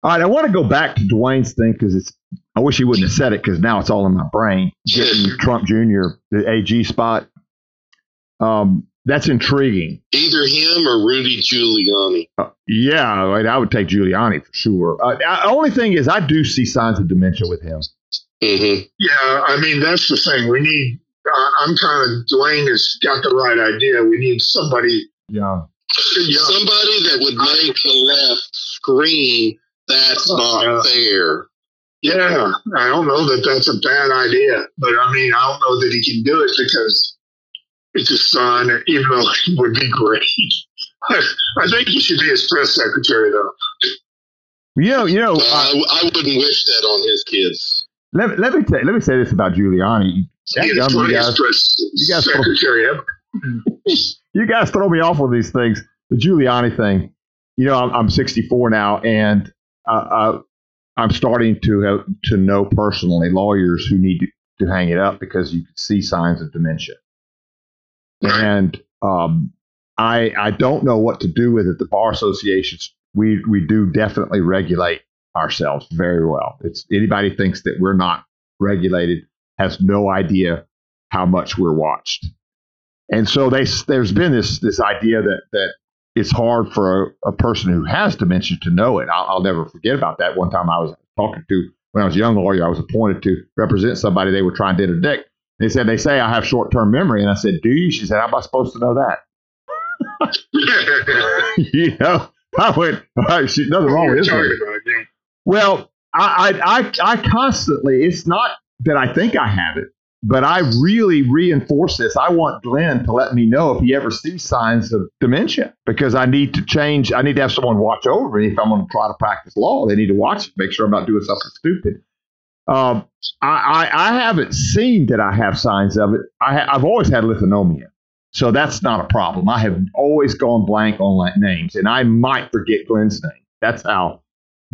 All right, I want to go back to Dwayne's thing because it's I wish he wouldn't have said it because now it's all in my brain. Getting Trump Jr. the AG spot. Um, that's intriguing. Either him or Rudy Giuliani. Uh, yeah, I, I would take Giuliani for sure. Uh, the only thing is, I do see signs of dementia with him. Mm-hmm. Yeah, I mean that's the thing. We need. Uh, I'm kind of Dwayne has got the right idea. We need somebody. Yeah. Yeah, Somebody that would make the left scream, that's not Yeah. fair. yeah. I don't know that that's a bad idea, but I mean I don't know that he can do it because it's his son. Even though it would be great. I, I think he should be his press secretary though. You know, you know. Uh, I, I wouldn't wish that on his kids. Let, let me say, let me say this about Giuliani. That He is you guys, you guys- secretary you guys throw me off with these things. The Giuliani thing. You know, I'm, I'm 64 now, and uh, uh, I'm starting to have, to know personally lawyers who need to, to hang it up because you can see signs of dementia. And um, I I don't know what to do with it. The bar associations we we do definitely regulate ourselves very well. It's anybody thinks that we're not regulated has no idea how much we're watched. And so they, there's been this this idea that that it's hard for a, a person who has dementia to know it. I'll, I'll never forget about that. One time I was talking to when I was a young lawyer, I was appointed to represent somebody they were trying to interdict. They said they say I have short term memory, and I said, "Do you?" She said, "How am I supposed to know that?" you know, I went, right, she, nothing wrong with this. Sorry lady." about it, Well, I, I, I, constantly, it's not that I think I have it, but I really reinforce this. I want Glenn to let me know if he ever sees signs of dementia because I need to change. I need to have someone watch over me if I'm going to try to practice law. They need to watch it, make sure I'm not doing something stupid. Um, I, I, I haven't seen that I have signs of it. I ha- I've always had lithonomia. So that's not a problem. I have always gone blank on like names, and I might forget Glenn's name. That's how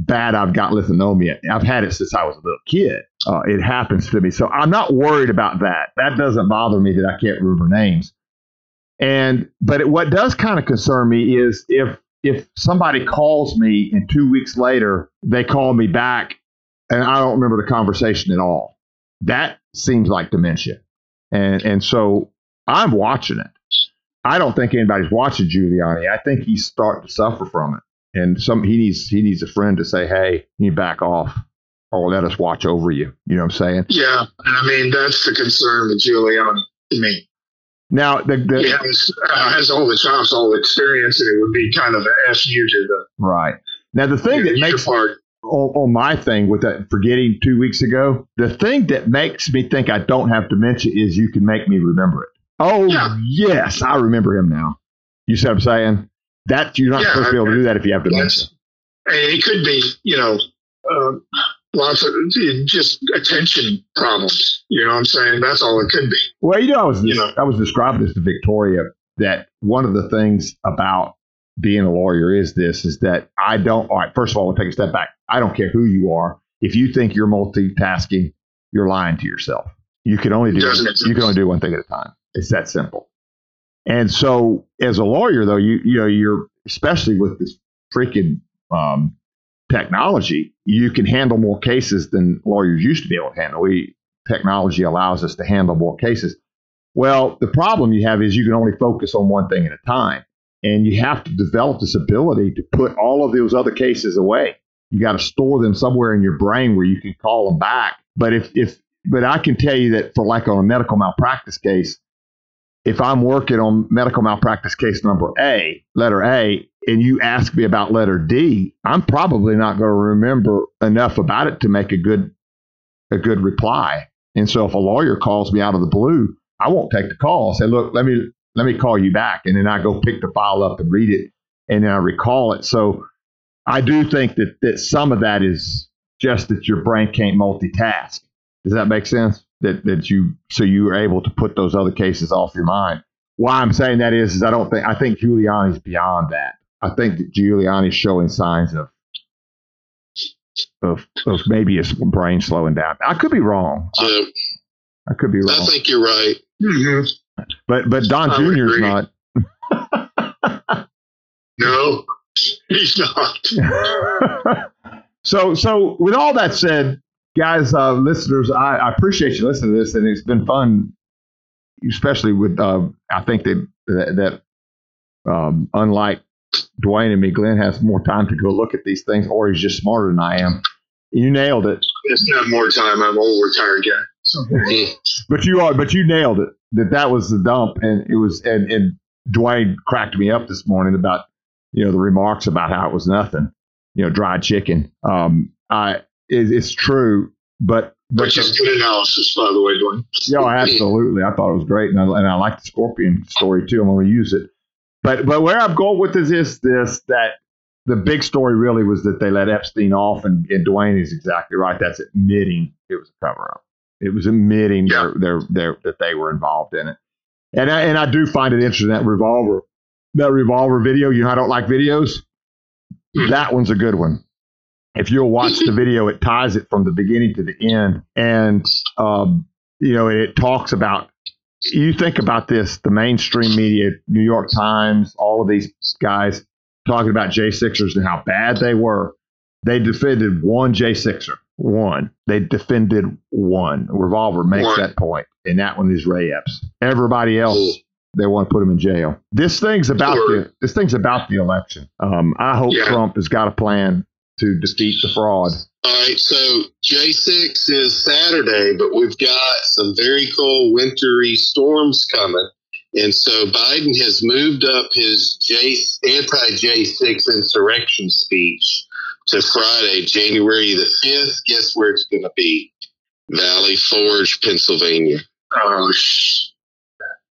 bad I've got lithonomia. I've had it since I was a little kid. Uh, it happens to me. So I'm not worried about that. That doesn't bother me that I can't remember names. And but it, what does kind of concern me is if if somebody calls me and two weeks later they call me back and I don't remember the conversation at all. That seems like dementia. And and so I'm watching it. I don't think anybody's watching Giuliani. I think he's starting to suffer from it and some he needs he needs a friend to say, "Hey, you back off, or let us watch over you." You know what I'm saying? Yeah, and I mean that's the concern with Giuliani to me. Now, the, the He has, uh, has all the chops, all the experience, and it would be kind of a fu to the right now the thing that makes part. on, on my thing with that forgetting two weeks ago, the thing that makes me think I don't have dementia is you can make me remember it. Oh Yeah. yes, I remember him now. You see what I'm saying? That you're not Yeah, supposed to be able to do that if you have dementia. It could be, you know, uh, lots of just attention problems. You know what I'm saying? That's all it could be. Well, you know, I was You know. I was describing this to Victoria that one of the things about being a lawyer is this is that I don't. All right, first of all, we'll take a step back. I don't care who you are. If you think you're multitasking, you're lying to yourself. You can only do you can only do one thing at a time. It's that simple. And so, as a lawyer, though, you you know you're especially with this freaking um, technology, you can handle more cases than lawyers used to be able to handle. We technology allows us to handle more cases. Well, the problem you have is you can only focus on one thing at a time. And you have to develop this ability to put all of those other cases away. You got to store them somewhere in your brain where you can call them back. But if, if, but I can tell you that for like on a medical malpractice case, if I'm working on medical malpractice case number A, letter A, and you ask me about letter D, I'm probably not going to remember enough about it to make a good a good reply. And so if a lawyer calls me out of the blue, I won't take the call. I'll say, look, let me let me call you back. And then I go pick the file up and read it and then I recall it. So I do think that, that some of that is just that your brain can't multitask. Does that make sense? That that you so you were able to put those other cases off your mind. Why I'm saying that is, is I don't think I think Giuliani's beyond that. I think that Giuliani's showing signs of of, of maybe his brain slowing down. I could be wrong. So I could be wrong. I think you're right. hmm But but Don I Jr.'s not. No, he's not. so so with all that said, guys, uh, listeners, I, I, appreciate you listening to this, and it's been fun, especially with uh, I think that that, that um, unlike Dwayne and me, Glenn has more time to go look at these things, or he's just smarter than I am. You nailed it. It's not more time. I'm old retired guy. So. but you are, but you nailed it. That that was the dump, and it was, and and Dwayne cracked me up this morning about you know the remarks about how it was nothing, you know, dried chicken. Um, I it, it's true, but but which is good analysis, by the way, Dwayne. Yeah, absolutely. I thought it was great, and I, and I like the scorpion story too. I'm going to use it. But but where I'm going with this is this that the big story really was that they let Epstein off, and, and Dwayne is exactly right. That's admitting it was a cover up. It was admitting yeah. their, their, their, that they were involved in it. And I, and I do find it interesting that revolver, that revolver video. You know, I don't like videos. Hmm. That one's a good one. If you'll watch the video, it ties it from the beginning to the end, and um, you know, it talks about. You think about this: the mainstream media, New York Times, all of these guys talking about J6ers and how bad they were. They defended one J6er, one. They defended one. Revolver makes one. that point, and that one is Ray Epps. Everybody else, they want to put him in jail. This thing's about sure. the this thing's about the election. Um, I hope yeah. Trump has got a plan to defeat the fraud. All right, so J6 is Saturday, but we've got some very cold wintry storms coming. And so Biden has moved up his J, anti J6 insurrection speech to Friday, January the 5th. Guess where it's going to be? Valley Forge, Pennsylvania. Oh,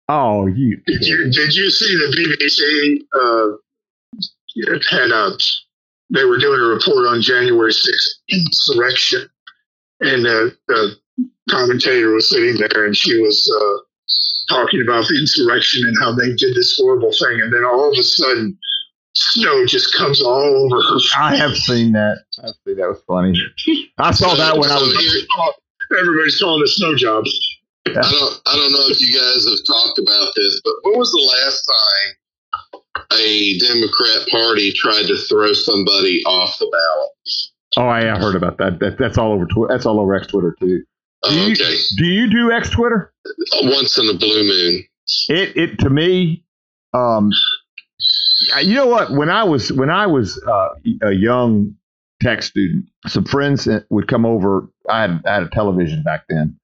oh, you. Did you, did you see the BBC uh, had a, they were doing a report on January 6th insurrection. And uh, the commentator was sitting there and she was uh, talking about the insurrection and how they did this horrible thing, and then all of a sudden, snow just comes all over her. I have seen that. I see that was funny. I saw that when I was. Everybody's calling it snow jobs. I don't. I don't know if you guys have talked about this, but when was the last time a Democrat Party tried to throw somebody off the ballot? Oh, I heard about that. that that's all over. Twi- that's all over X Twitter too. Do you, okay. Do you do X Twitter? Once in a blue moon. It it to me, um, you know what? When I was when I was uh, a young tech student, some friends would come over. I had, I had a television back then,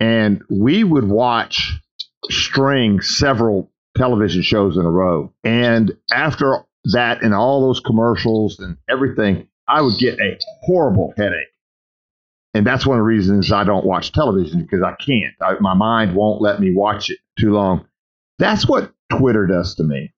and we would watch string several television shows in a row. And after that, and all those commercials and everything, I would get a horrible headache. And that's one of the reasons I don't watch television because I can't. I, my mind won't let me watch it too long. That's what Twitter does to me.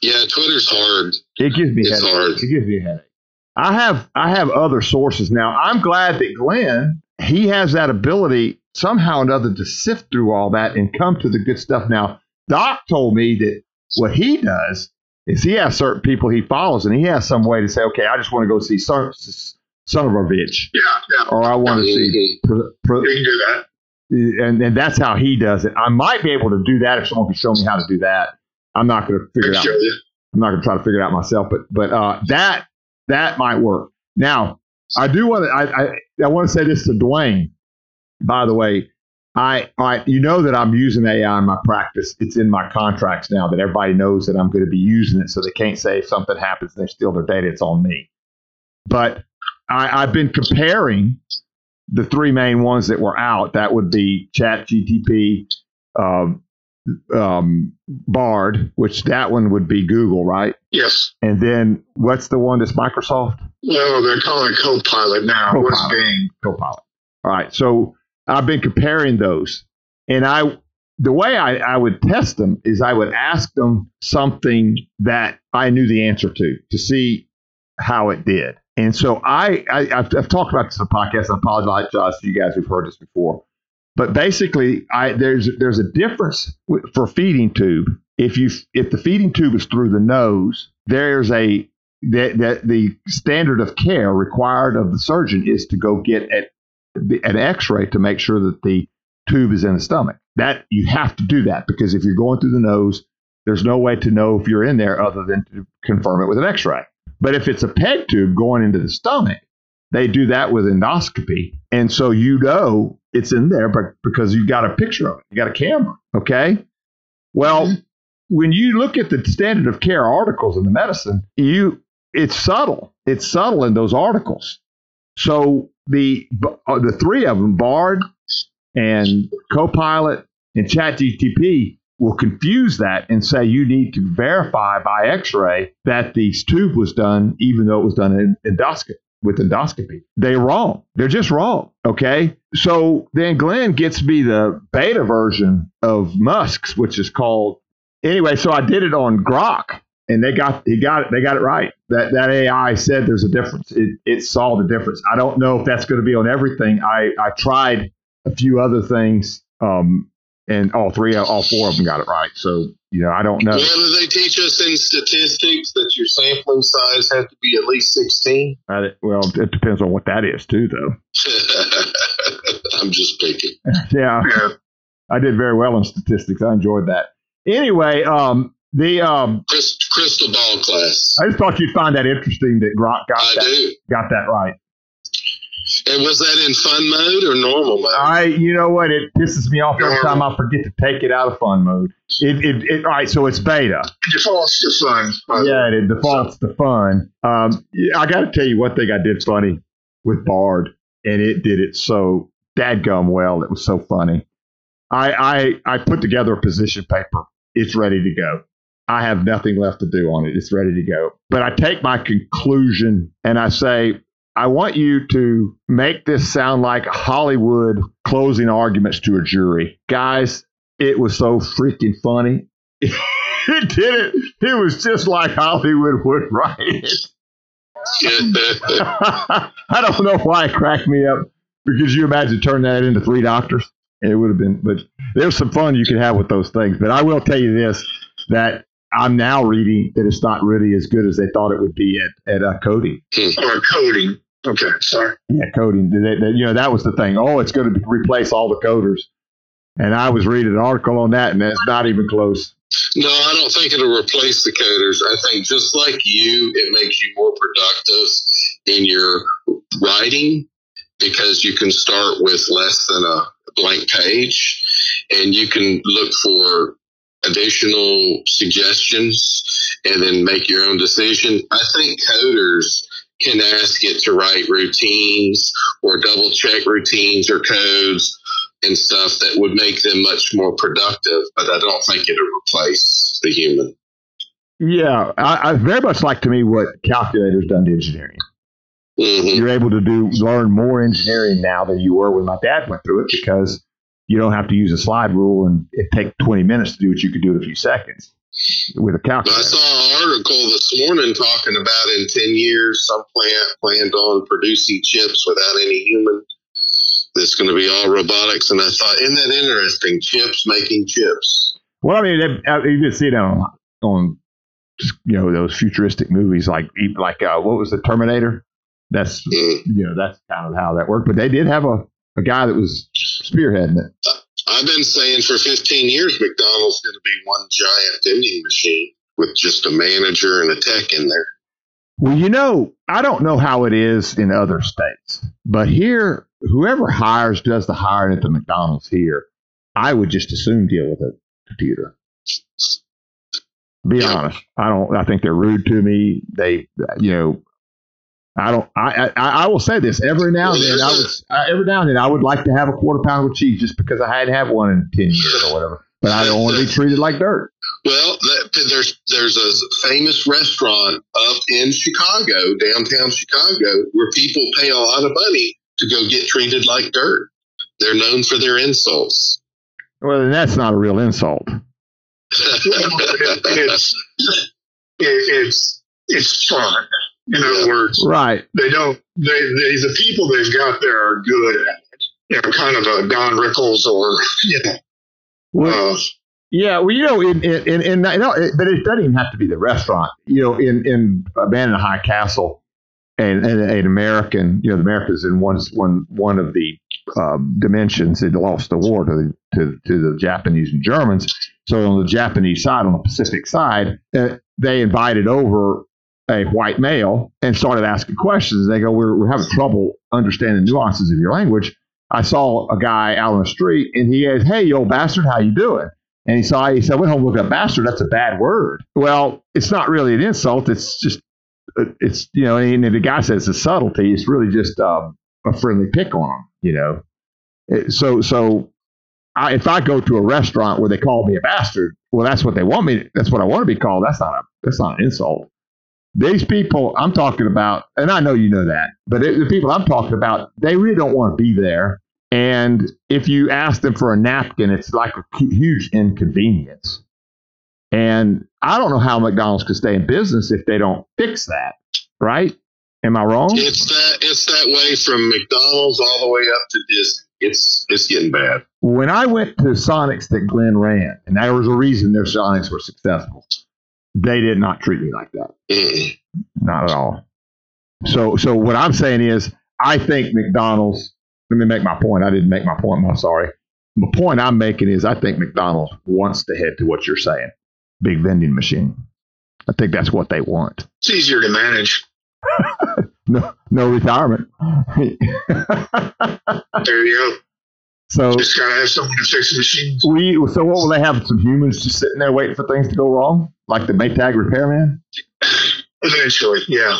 Yeah, Twitter's hard. It gives me it's headache. hard. It gives me a headache. I have I have other sources now. I'm glad that Glenn he has that ability somehow or another to sift through all that and come to the good stuff. Now, Doc told me that what he does is he has certain people he follows, and he has some way to say, okay, I just want to go see son of a bitch. Yeah, yeah. Or I want to see. You can do that. And, and that's how he does it. I might be able to do that if someone can show me how to do that. I'm not going to figure it out. I'm not going to try to figure it out myself, but but uh, that that might work. Now, I do want to. I, I, I want to say this to Dwayne. By the way, I, I you know that I'm using AI in my practice. It's in my contracts now that everybody knows that I'm going to be using it, so they can't say if something happens and they steal their data, it's on me. But I, I've been comparing the three main ones that were out. That would be Chat GTP, um, um, Bard, which that one would be Google, right? Yes. And then what's the one that's Microsoft? No, they're calling it Copilot now. Copilot. What's Bing? Copilot. All right. So I've been comparing those, and I the way I, I would test them is I would ask them something that I knew the answer to to see how it did. And so I, I have talked about this in the podcast. I apologize to you guys who've heard this before, but basically, I, there's there's a difference for feeding tube. If you if the feeding tube is through the nose, there's a that, that the standard of care required of the surgeon is to go get at an X-ray to make sure that the tube is in the stomach. That you have to do that because if you're going through the nose, there's no way to know if you're in there other than to confirm it with an X-ray. But if it's a PEG tube going into the stomach, they do that with endoscopy. And so you know it's in there but because you got a picture of it, you got a camera. Okay. Well, when you look at the standard of care articles in the medicine, you it's subtle. It's subtle in those articles. So the uh, the three of them, Bard and Copilot and ChatGTP, will confuse that and say you need to verify by X-ray that the tube was done, even though it was done in endoscopy with endoscopy. They're wrong. They're just wrong. Okay. So then Glenn gets me the beta version of Musk's, which is called anyway. So I did it on Grok, and they got he got it. They got it right. That that AI said there's a difference. It it saw the difference. I don't know if that's going to be on everything. I I tried a few other things. Um, and all three, all four of them got it right. So you know, I don't know. Well, do they teach us in statistics that your sampling size has to be at least sixteen? well, it depends on what that is too, though. I'm just picking. yeah, yeah, I did very well in statistics. I enjoyed that. Anyway, um, the um, crystal ball class. I just thought you'd find that interesting that Grok got I that do. got that right. And was that in fun mode or normal mode? I, you know what, it pisses me off every time I forget to take it out of fun mode. It, it, it all right, so it's beta. It defaults to fun. Yeah, it defaults to fun. Um, I got to tell you one thing I did funny with Bard, and it did it so dadgum well. It was so funny. I, I I put together a position paper. It's ready to go. I have nothing left to do on it. It's ready to go. But I take my conclusion and I say, I want you to make this sound like Hollywood closing arguments to a jury. Guys, it was so freaking funny. it did it. It was just like Hollywood would write it. I don't know why it cracked me up because you imagine turning that into three doctors. It would have been, but there's some fun you can have with those things. But I will tell you this that I'm now reading that it's not really as good as they thought it would be at, at uh, coding. Or coding. Okay, sorry. Yeah, coding. They, they, you know, that was the thing. Oh, it's going to replace all the coders. And I was reading an article on that, and that's not even close. No, I don't think it'll replace the coders. I think just like you, it makes you more productive in your writing because you can start with less than a blank page and you can look for additional suggestions and then make your own decision. I think coders can ask it to write routines or double check routines or codes and stuff that would make them much more productive, but I don't think it'll replace the human. Yeah, I, I very much like to me what calculators done to engineering. Mm-hmm. You're able to do learn more engineering now than you were when my dad went through it because you don't have to use a slide rule and it take 20 minutes to do what you could do in a few seconds with a calculator. I saw an article this morning talking about in 10 years, some plant planned on producing chips without any human. That's going to be all robotics. And I thought, isn't that interesting? Chips making chips. Well, I mean, you can see that on, on you know those futuristic movies like like uh, what was the Terminator? That's mm. you know that's kind of how that worked. But they did have a, a guy that was spearheading it. I've been saying for 15 years McDonald's going to be one giant vending machine with just a manager and a tech in there. Well, you know, I don't know how it is in other states, but here, whoever hires does the hiring at the McDonald's here. I would just assume deal with a computer. Be yeah. honest, I don't. I think they're rude to me. They, you know, I don't. I, I I will say this every now and then. I would uh, every now and then I would like to have a quarter pounder with cheese just because I hadn't had one in ten years or whatever. But I don't want to be treated like dirt. Well, that, there's there's a famous restaurant up in Chicago, downtown Chicago, where people pay a lot of money to go get treated like dirt. They're known for their insults. Well, then that's not a real insult. it's, it's it's fun. In other words, right? They don't. They, they the people they've got there are good at it. You know, kind of a Don Rickles or you know. Well, uh, yeah, well, you know, in in, in, in no, but it doesn't even have to be the restaurant. You know, in in Abandoned High Castle, and, and an American, you know, the Americans in one one one of the um, dimensions had lost the war to the to, to the Japanese and Germans. So on the Japanese side, on the Pacific side, uh, they invited over a white male and started asking questions. They go, we're, we're having trouble understanding nuances of your language. I saw a guy out on the street and he goes, hey, you old bastard, how you doing? And he saw, he said, went home looked at bastard. That's a bad word. Well, it's not really an insult. It's just, it's, you know, and the guy says it's a subtlety. It's really just um, a friendly pick on him, you know. So, so I, if I go to a restaurant where they call me a bastard, well, that's what they want me. That's what I want to be called. That's not a, that's not an insult. These people I'm talking about, and I know you know that, but it, the people I'm talking about, they really don't want to be there. And if you ask them for a napkin, it's like a huge inconvenience. And I don't know how McDonald's could stay in business if they don't fix that, right? Am I wrong? It's that it's that way from McDonald's all the way up to Disney. It's it's getting bad. When I went to Sonics that Glenn ran, and there was a reason their Sonics were successful, they did not treat me like that. Not at all. So so what I'm saying is I think McDonald's let me make my point. I didn't make my point, I'm sorry. The point I'm making is I think McDonald's wants to head to what you're saying. Big vending machine. I think that's what they want. It's easier to manage. no, no retirement. there you go. So just gotta have someone to fix the machines. We so what will they have? Some humans just sitting there waiting for things to go wrong, like the Maytag repairman. Eventually, yeah.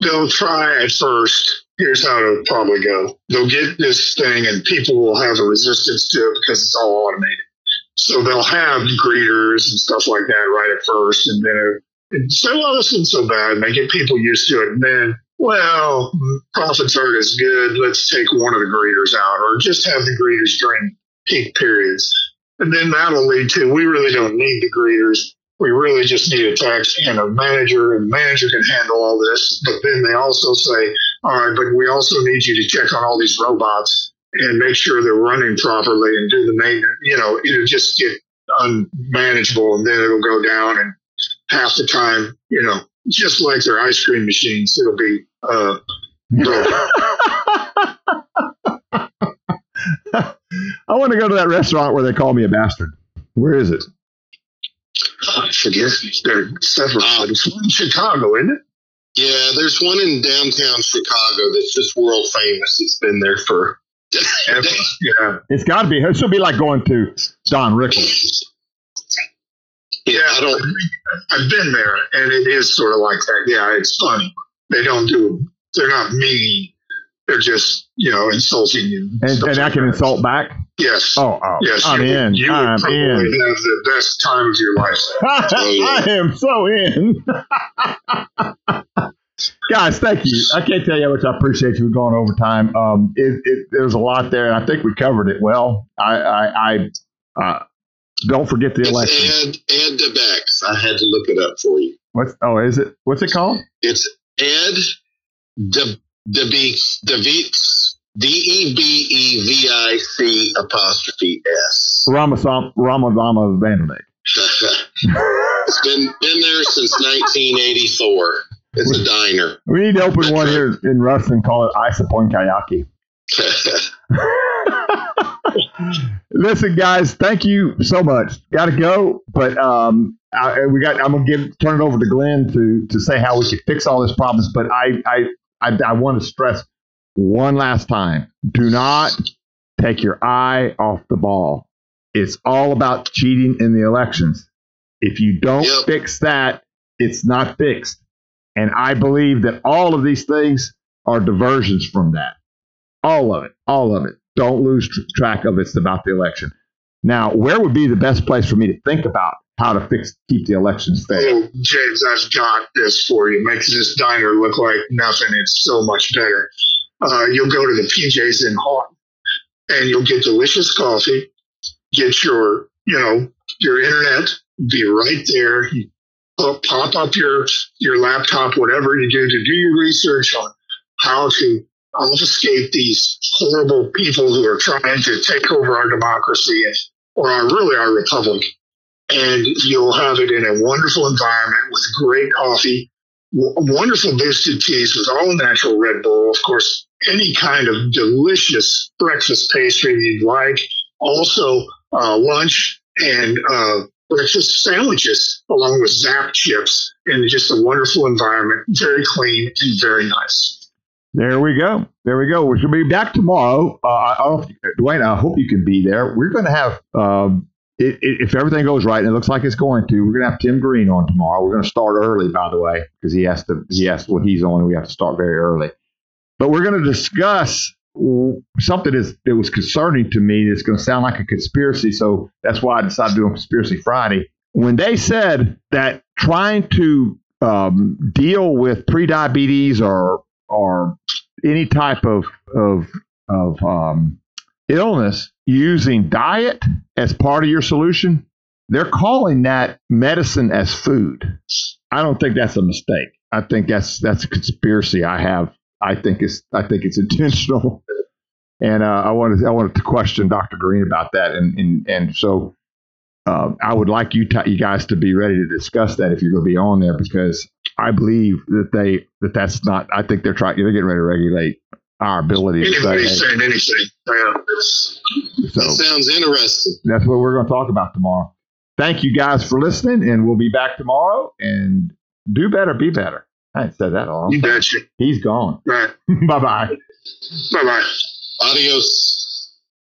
They'll try at first. Here's how it'll probably go. They'll get this thing, and people will have a resistance to it because it's all automated. So they'll have greeters and stuff like that right at first, and then it, say, "Well, this isn't so bad." And they get people used to it, and then well, profits aren't as good. Let's take one of the greeters out, or just have the greeters during peak periods. And then that'll lead to we really don't need the greeters. We really just need a tax and a manager, and the manager can handle all this. But then they also say, all right, but we also need you to check on all these robots and make sure they're running properly and do the maintenance. You know, it'll just get unmanageable, and then it'll go down, and half the time, you know, just like their ice cream machines, it'll be uh, I want to go to that restaurant where they call me a bastard. Where is it? I forget. There are several. Uh, it's one in Chicago, isn't it? Yeah, there's one in downtown Chicago that's just world famous. It's been there for. yeah, it's got to be. It should be like going to Don Rickles. Yeah, I don't. I've been there, and it is sort of like that. Yeah, it's funny. They don't do. They're not mean. They're just you know insulting you. And, and I can insult back. Yes. Oh, oh yes. I'm you, in. You I'm probably in. have the best time of your life. I am so in. Guys, thank you. I can't tell you how much I appreciate you going over time. Um, it, it, there's a lot there, and I think we covered it well. I, I, I uh, don't forget the it's election. Ed, Ed Debevic's. I had to look it up for you. What's oh is it? What's it called? It's Ed De DeBeeks DeBeeks D E B E V I C apostrophe S. Ramasam Ramadama Vandernick. it's been been there since 1984. It's a diner. We need to open one here in Ruston. And call it Isapon Kayaki. Listen, guys, thank you so much. Got to go, but um, I, we got. I'm gonna give turn it over to Glenn to to say how we can fix all these problems. But I I I, I want to stress one last time: do not take your eye off the ball. It's all about cheating in the elections. If you don't Yep. fix that, it's not fixed. And I believe that all of these things are diversions from that. All of it. All of it. Don't lose tr- track of it. it's about the election. Now, where would be the best place for me to think about how to fix keep the elections fair? Oh, James, I've got this for you. Makes this diner look like nothing. It's so much better. Uh, you'll go to the PJs in Houghton, and you'll get delicious coffee. Get your, you know, your internet. Be right there. You pop, up your your laptop, whatever you do to do your research on how to obfuscate these horrible people who are trying to take over our democracy or our, really our republic and you'll have it in a wonderful environment with great coffee, w- wonderful boosted teas with all natural Red Bull, of course, any kind of delicious breakfast pastry you'd like, also uh, lunch and uh, breakfast sandwiches along with Zapp's chips in just a wonderful environment, very clean and very nice. There we go. There we go. We should be back tomorrow. Uh, I, I Dwayne, I hope you can be there. We're going to have, um, it, it, if everything goes right, and it looks like it's going to, we're going to have Tim Green on tomorrow. We're going to start early, by the way, because he has to. He has what he's on, we have to start very early. But we're going to discuss something that's, that was concerning to me. That's going to sound like a conspiracy, so that's why I decided to do a conspiracy Friday. When they said that trying to um, deal with prediabetes or or any type of of of um, illness using diet as part of your solution, they're calling that medicine as food. I don't think that's a mistake. I think that's that's a conspiracy. I have. I think it's I think it's intentional. And uh, I wanted I wanted to question Dr. Green about that, and and and so uh, I would like you t- you guys to be ready to discuss that if you're going to be on there because I believe that they that that's not. I think they're trying. They're getting ready to regulate our ability to say. Anybody's saying anything. Yeah. So That sounds interesting. that's what we're going to talk about tomorrow. Thank you guys for listening, and we'll be back tomorrow. And do better, be better. I ain't said that all. You betcha. He's gone. Right. bye bye. Bye bye. Adios.